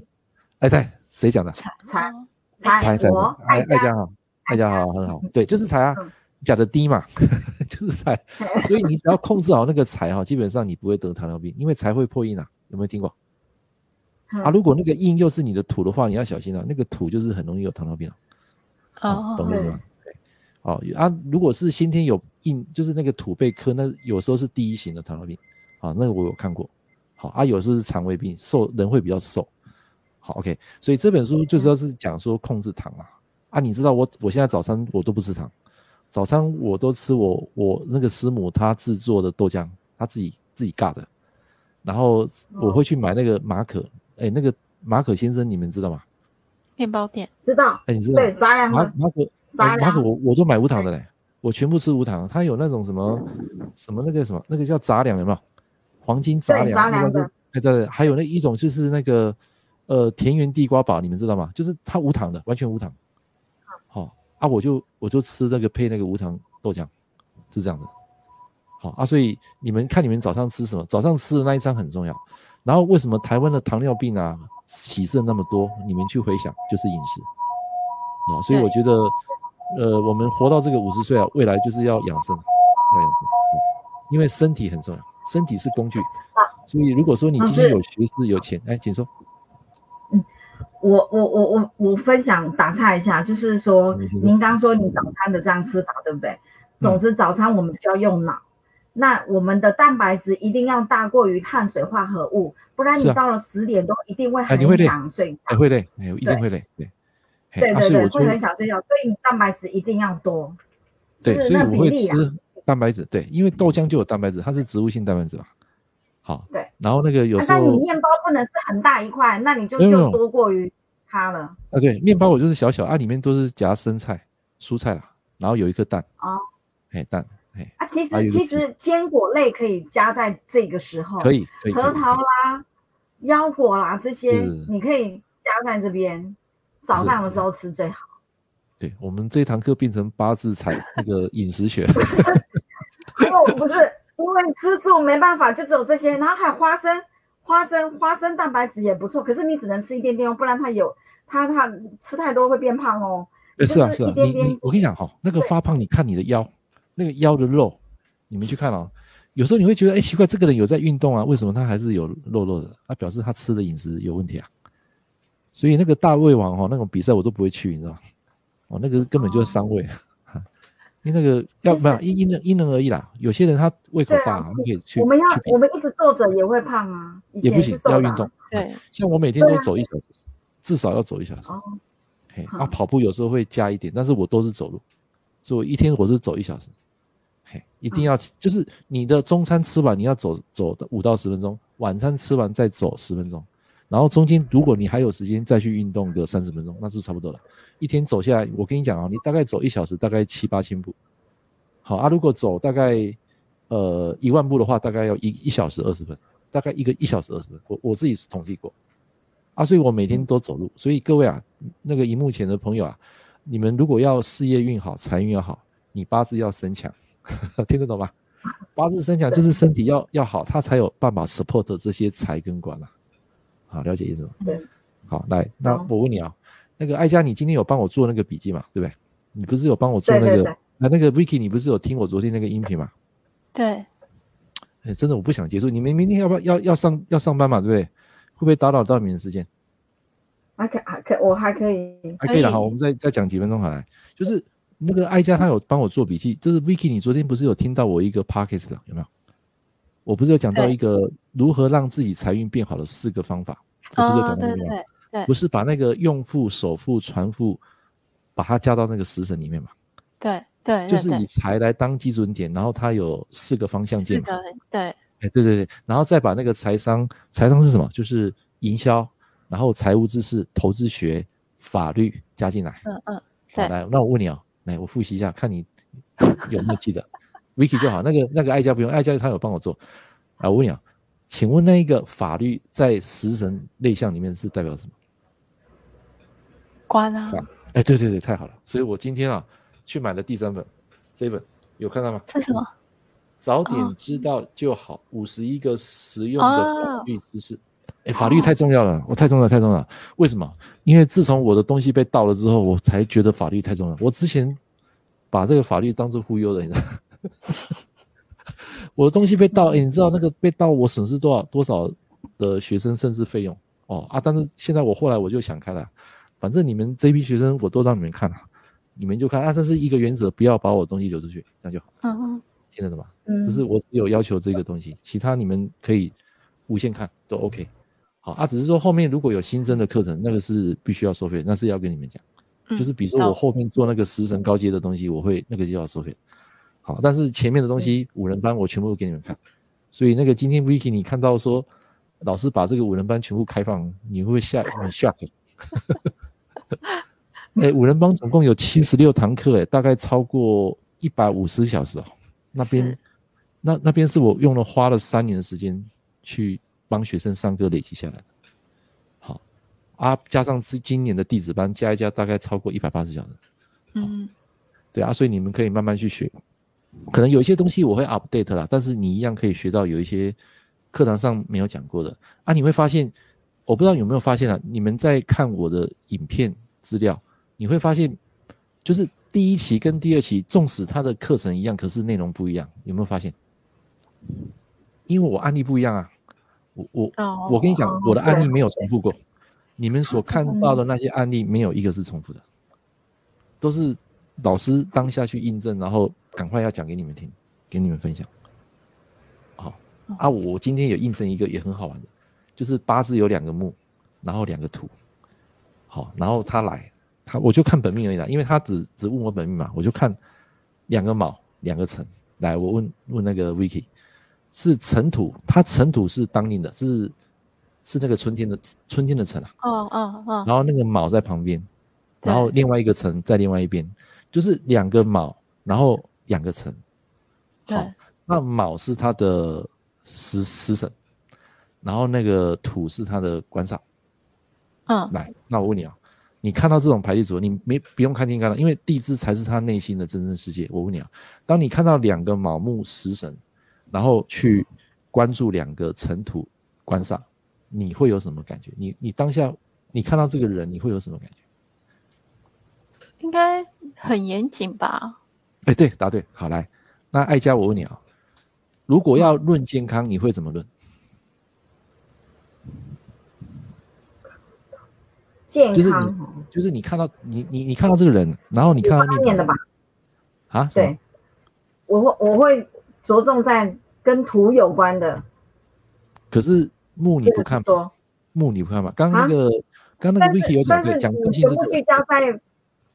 哎，对，谁讲的？财财财财。爱爱家好，爱家好，很好。对，就是财啊，讲的低嘛，就是财。所以你只要控制好那个财哈，基本上你不会得糖尿病，因为财会破印啊。有没有听过？啊，如果那个印又是你的土的话，你要小心啊。那个土就是很容易有糖尿病啊。哦，懂意思吗？哦啊，如果是先天有印，就是那个土被克，那有时候是第一型的糖尿病，啊，那个我有看过。好啊，有时候是肠胃病，瘦人会比较瘦。好，OK，所以这本书就是要是讲说控制糖啊。啊，你知道我我现在早餐我都不吃糖，早餐我都吃我我那个师母她制作的豆浆，她自己自己榨的。然后我会去买那个马可，哎，那个马可先生你们知道吗？面包店知道，哎，你知道？对，杂粮马马可。马可我我都买无糖的嘞，我全部吃无糖。它有那种什么什么那个什么那个叫杂粮有没有？黄金杂粮，杂粮的。对对，还有那一种就是那个呃田园地瓜堡，你们知道吗？就是它无糖的，完全无糖。好啊，我就我就吃那个配那个无糖豆浆，是这样的。好啊，所以你们看你们早上吃什么？早上吃的那一餐很重要。然后为什么台湾的糖尿病啊喜肾那么多？你们去回想，就是饮食啊。所以我觉得。呃，我们活到这个五十岁啊，未来就是要养生，要养生，因为身体很重要，身体是工具。所以如果说你今天有学识、有钱，哎，请说。嗯，我我我我我分享打岔一下，就是说，您刚说你早餐的这样吃法，对不对？总之，早餐我们需要用脑，那我们的蛋白质一定要大过于碳水化合物，不然你到了十点钟一定会很想睡。哎，会累，哎，一定会累，对。对对对，会很想睡觉，所以你蛋白质一定要多。对，所以我会吃蛋白质。对，因为豆浆就有蛋白质，它是植物性蛋白质嘛。好。对。然后那个有时候，那你面包不能是很大一块，那你就就多过于它了。啊，对，面包我就是小小啊，里面都是夹生菜、蔬菜啦，然后有一颗蛋。哦。哎，蛋，哎。啊，其实其实坚果类可以加在这个时候。可以。核桃啦、腰果啦这些，你可以加在这边。早上的时候吃最好。对，我们这一堂课变成八字财那个饮食学。因为我不是因为吃素没办法，就只有这些，然后还有花生，花生花生蛋白质也不错，可是你只能吃一点点哦，不然它有它它吃太多会变胖哦。是啊是啊，你你我跟你讲哈，那个发胖，你看你的腰，那个腰的肉，你们去看哦。有时候你会觉得，哎，奇怪，这个人有在运动啊，为什么他还是有肉肉的？他表示他吃的饮食有问题啊。所以那个大胃王哈，那种比赛我都不会去，你知道吗？哦，那个根本就是伤胃，那个要没有因因人因人而异啦。有些人他胃口大，他可以去。我们要我们一直坐着也会胖啊，也不行，要运动。对，像我每天都走一小时，至少要走一小时。哦，嘿，啊，跑步有时候会加一点，但是我都是走路，所以我一天我是走一小时。嘿，一定要就是你的中餐吃完，你要走走五到十分钟，晚餐吃完再走十分钟。然后中间，如果你还有时间再去运动个三十分钟，那就差不多了。一天走下来，我跟你讲啊，你大概走一小时，大概七八千步。好啊，如果走大概呃一万步的话，大概要一一小时二十分，大概一个一小时二十分。我我自己是统计过啊，所以我每天都走路。所以各位啊，那个荧幕前的朋友啊，你们如果要事业运好，财运要好，你八字要身强，听得懂吗？八字身强就是身体要要好，他才有办法 support 这些财跟官啊。好，了解意思吗？对，好，来，那我问你啊，那个艾佳，你今天有帮我做那个笔记吗？对不对？你不是有帮我做那个？对对对，那那个 Vicky，你不是有听我昨天那个音频吗？对。哎，真的我不想结束，你们明天要不要要要上要上班嘛？对不对？会不会打扰到你们的时间？还可还可，我还可以，还可以了。好，我们再再讲几分钟好来。就是那个艾佳，他有帮我做笔记。就是 Vicky，你昨天不是有听到我一个 Podcast 的有没有？我不是有讲到一个如何让自己财运变好的四个方法，我不是有讲到那个吗？对，不是把那个用父、首富、传父，把它加到那个食神里面嘛？对对，就是以财来当基准点，然后它有四个方向键嘛？对，哎对对对，然后再把那个财商，财商是什么？就是营销，然后财务知识、投资学、法律加进来。嗯嗯，对，来，那我问你啊，来我复习一下，看你 有没有记得。Vicky 就好，那个那个爱家不用，爱家他有帮我做。啊，我问你啊，请问那一个法律在食神类象里面是代表什么？官啊。哎，对对对，太好了。所以我今天啊去买了第三本，这一本有看到吗？这是什么？早点知道就好，五十一个实用的法律知识。哎、哦，法律太重要了，我太重要太重要了。为什么？因为自从我的东西被盗了之后，我才觉得法律太重要。我之前把这个法律当做忽悠的，你知道。我的东西被盗，哎，你知道那个被盗，我损失多少多少的学生甚至费用哦啊！但是现在我后来我就想开了，反正你们这批学生我都让你们看了，你们就看啊，这是一个原则，不要把我东西流出去，这样就好。嗯嗯，听得懂吗？嗯，只是我只有要求这个东西，其他你们可以无限看都 OK。好啊，只是说后面如果有新增的课程，那个是必须要收费，那是要跟你们讲。嗯、就是比如说我后面做那个食神高阶的东西，我会那个就要收费。好，但是前面的东西五人班我全部都给你们看，所以那个今天 Vicky 你看到说老师把这个五人班全部开放，你会不会吓很 shock？哎，五人班总共有七十六堂课，哎，大概超过一百五十个小时哦。那边，那那边是我用了花了三年的时间去帮学生上课累积下来的。好，啊，加上是今年的弟子班加一加，大概超过一百八十小时。嗯，对啊，所以你们可以慢慢去学。可能有一些东西我会 update 啦，但是你一样可以学到有一些课堂上没有讲过的啊。你会发现，我不知道有没有发现啊？你们在看我的影片资料。你会发现，就是第一期跟第二期，纵使它的课程一样，可是内容不一样。有没有发现？因为我案例不一样啊。我我、oh, 我跟你讲，oh, 我的案例没有重复过。你们所看到的那些案例，没有一个是重复的，都是老师当下去印证，然后赶快要讲给你们听，给你们分享。好啊，我今天有印证一个也很好玩的，就是八字有两个木，然后两个土。好，然后他来。他我就看本命而已啦，因为他只只问我本命嘛，我就看两个卯，两个辰。来，我问问那个 Vicky，是辰土，他辰土是当令的，是是那个春天的春天的辰啊。哦哦哦。然后那个卯在旁边，然后另外一个辰在另外一边，就是两个卯，然后两个辰。好，对那卯是他的食食神，然后那个土是他的官煞。嗯。来，那我问你啊。你看到这种排列组合，你没不用看天干了，因为地支才是他内心的真正世界。我问你啊，当你看到两个卯木食神，然后去关注两个辰土官煞，你会有什么感觉？你你当下你看到这个人，你会有什么感觉？应该很严谨吧？哎，对，答对，好来，那爱家，我问你啊，如果要论健康，你会怎么论？健康就是你，就是你看到你你你看到这个人，然后你看到那年的吧？啊，对，我会我会着重在跟土有关的。可是木你不看吗？木你不看吗？刚那个刚那个 Vicky 有讲对，讲全部聚焦在，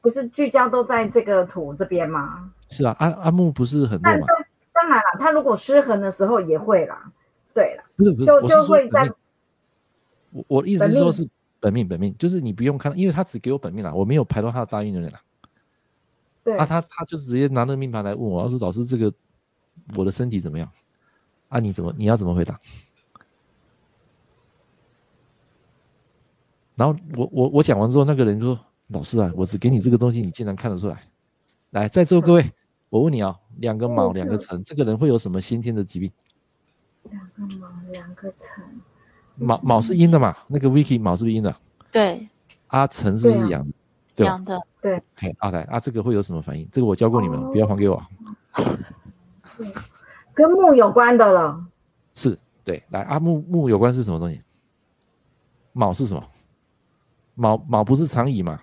不是聚焦都在这个土这边吗？是啊，阿阿木不是很弱嘛？当然了，他如果失衡的时候也会啦。对啦，不是不是，就就会在。我我意思是说是。本命本命就是你不用看，因为他只给我本命啦，我没有排到他的大运的人啦。对，啊，他他就是直接拿那个命盘来问我，他说老师这个我的身体怎么样？啊，你怎么你要怎么回答？然后我我我讲完之后，那个人就说老师啊，我只给你这个东西，你竟然看得出来？来，在座各位，我问你啊，两个卯两个辰，这个人会有什么先天的疾病？两个卯两个辰。卯卯是阴的嘛？那个 Vicky 卯是不是阴的？对。阿辰是不是阳的？对，阳的。对。嘿，阿台，啊，这个会有什么反应？这个我教过你们，不要还给我。跟木有关的了。是，对，来，阿木木有关是什么东西？卯是什么？卯卯不是长乙吗？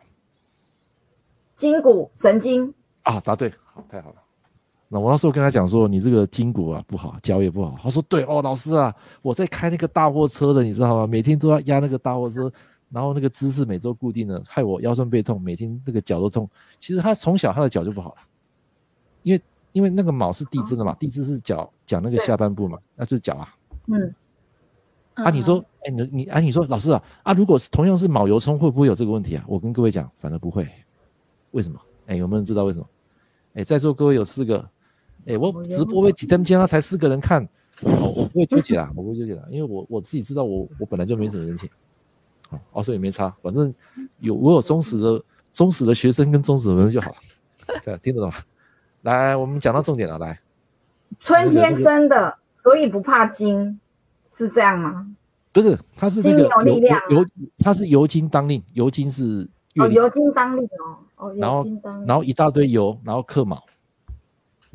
筋骨神经。啊，答对，好，太好了。那我那时候跟他讲说，你这个筋骨啊不好，脚也不好。他说对哦，老师啊，我在开那个大货车的，你知道吗？每天都要压那个大货车，然后那个姿势每周固定的，害我腰酸背痛，每天那个脚都痛。其实他从小他的脚就不好了，因为因为那个卯是地支的嘛，地支是脚脚那个下半部嘛，那就是脚啊。嗯。啊，你说，哎，你你啊，你说老师啊啊，如果是同样是卯酉冲，会不会有这个问题啊？我跟各位讲，反而不会。为什么？哎，有没有人知道为什么？哎，在座各位有四个。哎、欸，我直播会几天间，他才四个人看，哦，我不会纠结啦，我不会纠结啦，因为我我自己知道我，我我本来就没什么人情，哦，所以没差，反正有我有忠实的忠实的学生跟忠实的人就好了，对，听得懂吗？来，我们讲到重点了，来，春天生的，所以不怕金，是这样吗？不是，它是这个金有力量，由他是由金当令，由金是哦，油金当令哦，哦，然后然后一大堆油，然后克卯。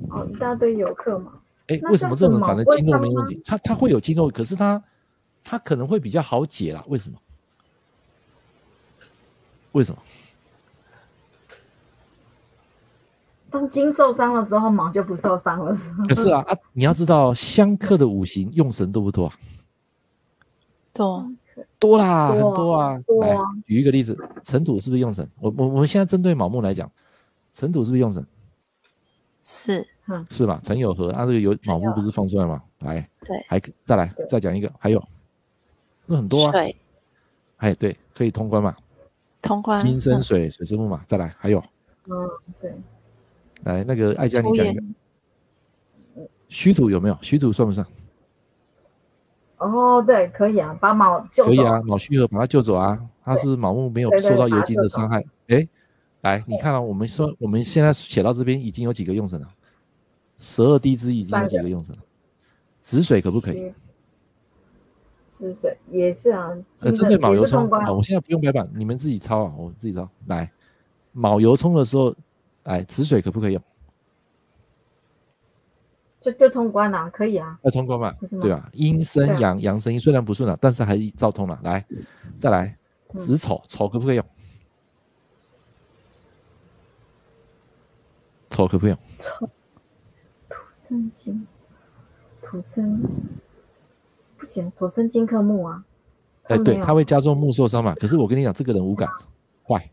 哦，一大堆油克卯。哎，为什么这种反正经络没问题？它它会有经络，可是它它可能会比较好解啦。为什么？为什么？当金受伤的时候，卯就不受伤了。可是啊啊，你要知道，相克的五行用神多不多啊？多多啦，很多啊。多啊。来，举一个例子，尘土是不是用神？我我我们现在针对卯木来讲，尘土是不是用神？是，嗯，是吧？辰酉合，啊，这个有卯木不是放出来吗？来，对，还再来再讲一个，还有，那很多啊。对，哎，对，可以通关嘛？通关。金生水，水生木嘛？再来，还有，嗯，对。来，那个爱家，你讲一个。虚土有没有？虚土算不算？哦，对，可以啊，把卯。可以啊，卯戌合把它救走啊，它是卯木没有受到酉金的伤害。哎，来，你看啊，我们说我们现在写到这边已经有几个用神了？十二地支已经有几个用神了？子水可不可以？子水也是啊。呃，针对卯酉冲啊，我现在不用白板，你们自己抄啊，我自己抄。来，卯酉冲的时候。哎，子水可不可以用？就就通关了，可以啊。要通关嘛？对吧？阴生阳，阳生阴，虽然不顺了，但是还是照通了。来，再来，子丑，丑可不可以用？丑可不可以用？丑，土生金，土生不行，土生金克木啊。哎，对，他会加重木受伤嘛？可是我跟你讲，这个人无感，坏。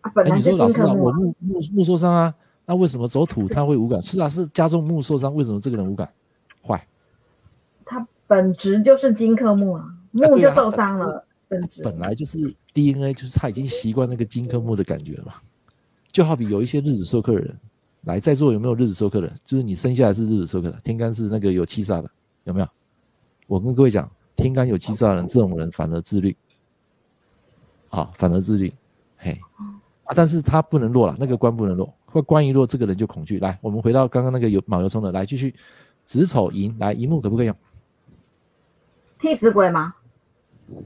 哎，你说老师啊，我木木木受伤啊，那为什么走土他会无感？是啊，是家中木受伤，为什么这个人无感？坏，他本质就是金克木啊，木就受伤了。本质本来就是 DNA，就是他已经习惯那个金克木的感觉了嘛。就好比有一些日子授课的人，来在座有没有日子授课的？就是你生下来是日子授课的，天干是那个有七煞的，有没有？我跟各位讲，天干有七煞的人，这种人反而自律，啊，反而自律，嘿。啊，但是他不能弱了，那个官不能弱，或关于若，这个人就恐惧。来，我们回到刚刚那个有卯酉冲的，来继续，子丑寅，来寅木可不可以用？替死鬼吗？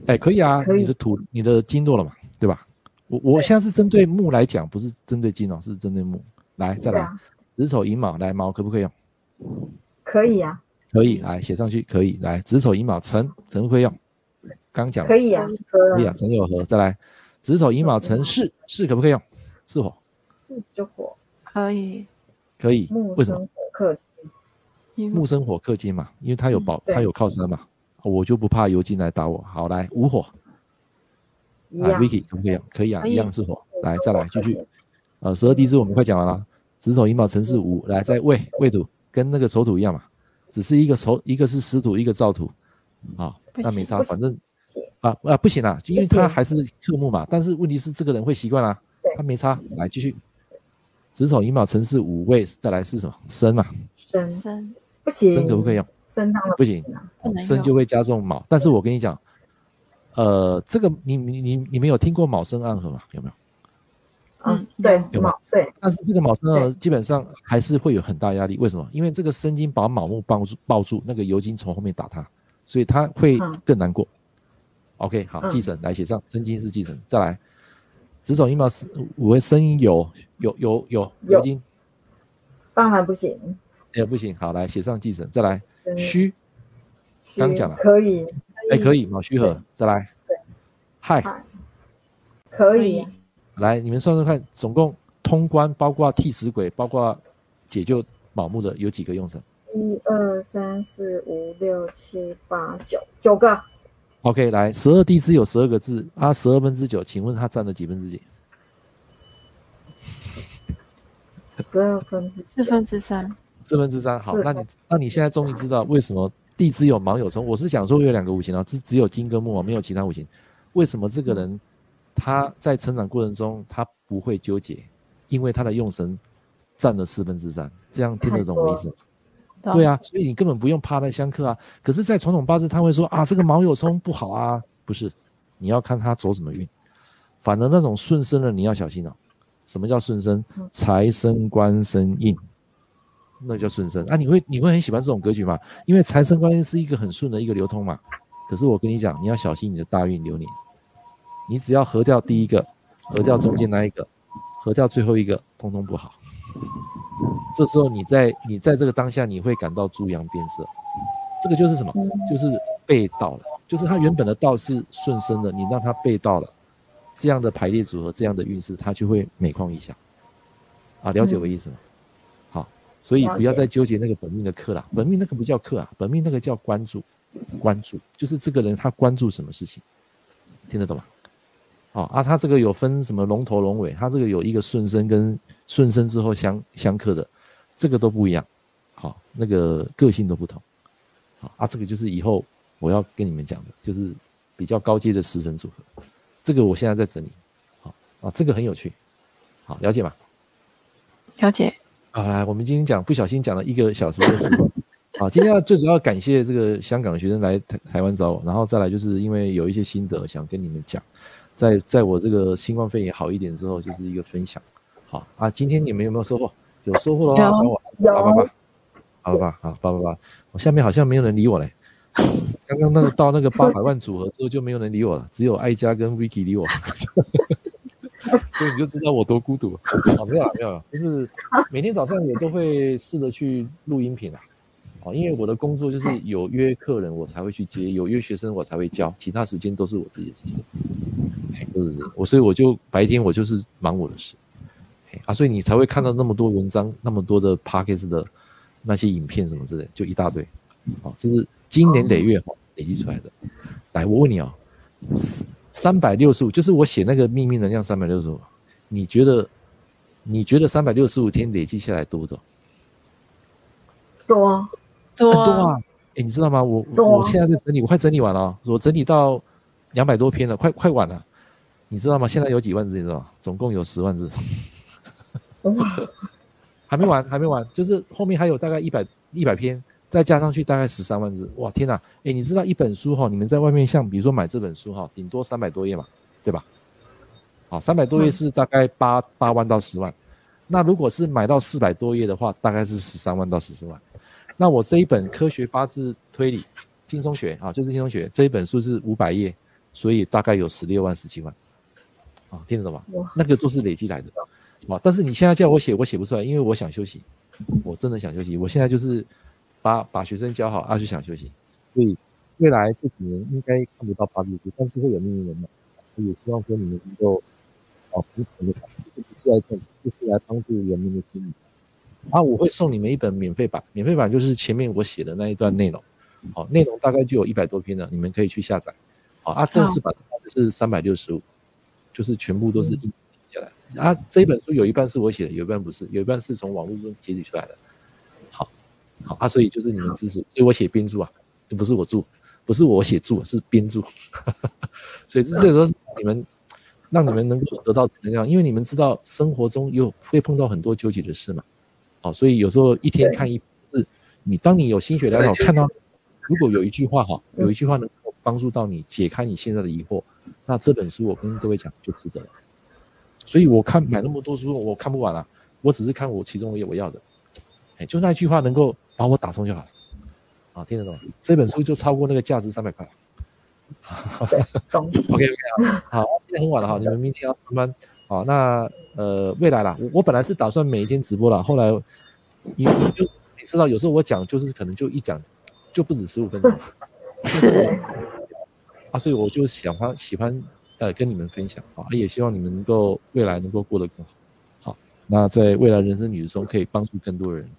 哎，可以啊。你的土，你的金弱了嘛，对吧？我我现在是针对木来讲，不是针对金哦，是针对木。来，再来，子丑寅卯，来卯可不可以用？可以啊，可以，来写上去，可以。来，子丑寅卯辰，辰可以用？刚讲可以啊，可以啊，辰酉合，再来。子丑寅卯辰巳，巳可不可以用？巳火，巳就火，可以，可以。为什么？木生火克金，木生火克金嘛，因为它有宝，它有靠山嘛，我就不怕油金来打我。好，来无火，来 Vicky 可不可以用？可以啊，一样是火。来，再来继续。呃，十二地支我们快讲完了。子丑寅卯辰巳午，来再未未土，跟那个丑土一样嘛，只是一个丑，一个是实土，一个造土。啊，那没差，反正。啊啊不行啊，因为他还是克木嘛。但是问题是这个人会习惯啊，他没差。来继续，子丑寅卯辰巳午未，再来是什么？申嘛。申申不行。申可不可以用？申当然不行，申就会加重卯。但是我跟你讲，呃，这个你你你你们有听过卯申暗合吗？有没有？嗯，对，有卯？对。但是这个卯申暗合基本上还是会有很大压力。为什么？因为这个申金把卯木抱住抱住，那个酉金从后面打他，所以他会更难过。OK，好，忌神来写上，申金是继承，再来，子丑寅卯巳午未申酉有有有酉金，当然不行，也不行，好，来写上忌神，再来。虚，刚讲了，可以，哎，可以，卯戌合，再来，嗨，可以，来，你们算算看，总共通关包括替死鬼，包括解救宝木的有几个用神？一二三四五六七八九，九个。OK，来，十二地支有十二个字，啊，十二分之九，请问它占了几分之几？十二分之四分之三。四分之三，好，那你那你现在终于知道为什么地支有卯酉冲？我是想说有两个五行啊，只只有金跟木啊，没有其他五行。为什么这个人他在成长过程中他不会纠结？因为他的用神占了四分之三，这样听得懂我意思吗？对啊，所以你根本不用怕那相克啊。可是，在传统八字，他会说啊，这个卯酉冲不好啊。不是，你要看他走什么运。反而那种顺生的，你要小心哦。什么叫顺生？财生官生印，那叫顺生啊。你会你会很喜欢这种格局吗？因为财生官印是一个很顺的一个流通嘛。可是我跟你讲，你要小心你的大运流年。你只要合掉第一个，合掉中间那一个，合掉最后一个，通通不好。这时候你在你在这个当下，你会感到猪羊变色，这个就是什么？就是被道了。就是他原本的道是顺生的，你让他被道了，这样的排列组合，这样的运势，他就会每况愈下。啊，了解我意思吗？嗯、好，所以不要再纠结那个本命的克了，本命那个不叫克啊，本命那个叫关注，关注就是这个人他关注什么事情，听得懂吗？好啊，他这个有分什么龙头龙尾，他这个有一个顺生跟顺生之后相相克的，这个都不一样，好，那个个性都不同，好啊，这个就是以后我要跟你们讲的，就是比较高阶的时辰组合，这个我现在在整理，好啊，这个很有趣，好，了解吗？了解。好，来，我们今天讲不小心讲了一个小时二十分，好，今天要最主要感谢这个香港学生来台台湾找我，然后再来就是因为有一些心得想跟你们讲，在在我这个新冠肺炎好一点之后，就是一个分享，好啊，今天你们有没有收获？有收获的话帮我八八八，好吧，好八八八，我下面好像没有人理我嘞，刚刚那个到那个八百万组合之后就没有人理我了，只有艾佳跟 Vicky 理我。所以你就知道我多孤独啊！没有了，没有了，就是每天早上也都会试着去录音频啊。哦，因为我的工作就是有约客人我才会去接，有约学生我才会教，其他时间都是我自己的事情。是这样。我所以我就白天我就是忙我的事。啊，所以你才会看到那么多文章，那么多的 Podcast 的那些影片什么之类，就一大堆。哦，这是经年累月哈累积出来的。来，我问你啊。三百六十五，就是我写那个秘密能量三百六十五，你觉得？你觉得三百六十五天累积下来多少？多多多啊！哎、欸，你知道吗？我我现在在整理，我快整理完了，我整理到两百多篇了，快快完了。你知道吗？现在有几万字？你知道吗？总共有十万字。还没完，还没完，就是后面还有大概一百一百篇。再加上去大概十三万字，哇天哪！哎，你知道一本书哈，你们在外面像比如说买这本书哈，顶多三百多页嘛，对吧？好，三百多页是大概八八万到十万。那如果是买到四百多页的话，大概是十三万到十四万。那我这一本科学八字推理轻松学啊，就是轻松学这一本书是五百页，所以大概有十六万十七万。啊，听得懂吗？那个都是累积来的。啊！但是你现在叫我写，我写不出来，因为我想休息，我真的想休息。我现在就是。把把学生教好，阿、啊、就想休息，所以未来这几年应该看不到八字，但是会有命运人脉。也希望说你们能够啊，不同的不是来赚，就是来帮助人民的心理。啊，我会送你们一本免费版，免费版就是前面我写的那一段内容，好，内容大概就有一百多篇了，你们可以去下载。好，啊，正式版就是三百六十五，就是全部都是印下来。啊，这一本书有一半是我写的，有一半不是，有一半是从网络中截取出来的。好好啊，所以就是你们支持，所以我写编著啊，就不是我著，不是我写著，是编著。所以这这个时候是你们，让你们能够得到能量，因为你们知道生活中有会碰到很多纠结的事嘛。哦，所以有时候一天看一是，你当你有心血来潮看到，如果有一句话哈，有一句话能够帮助到你解开你现在的疑惑，那这本书我跟各位讲就值得了。所以我看买那么多书，我看不完啊，我只是看我其中我要的，哎，就那句话能够。把我打通就好了，啊，听得懂？这本书就超过那个价值三百块。懂。OK OK 好，好，现在很晚了哈，你们明天要上班。好，那呃，未来啦，我我本来是打算每一天直播啦，后来你你就你知道，有时候我讲就是可能就一讲就不止十五分钟。是。啊，所以我就想欢喜欢呃跟你们分享啊，也希望你们能够未来能够过得更好。好，那在未来人生旅途中可以帮助更多人。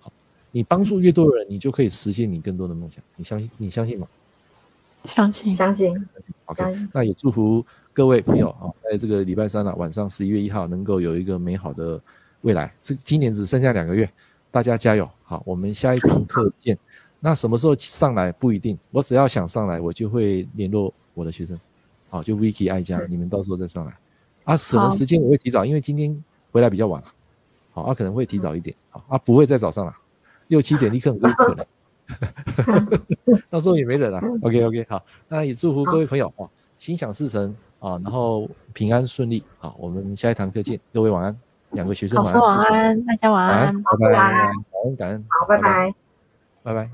好你帮助越多的人，你就可以实现你更多的梦想。你相信？你相信吗？相信，相信。OK，那也祝福各位朋友啊，在这个礼拜三啊晚上十一月一号，能够有一个美好的未来。这今年只剩下两个月，大家加油！好，我们下一堂课见。那什么时候上来不一定，我只要想上来，我就会联络我的学生。好，就 Vicky 爱家，你们到时候再上来。啊，可能时间我会提早，因为今天回来比较晚了。好，啊可能会提早一点。好，啊不会再早上了。六七点立刻很有可能，到时候也没人了。OK OK，好，那也祝福各位朋友啊，心想事成啊，然后平安顺利。好，我们下一堂课见，各位晚安，两个学生晚安，晚安，大家晚安，拜拜，感恩感恩，好，拜拜，拜拜。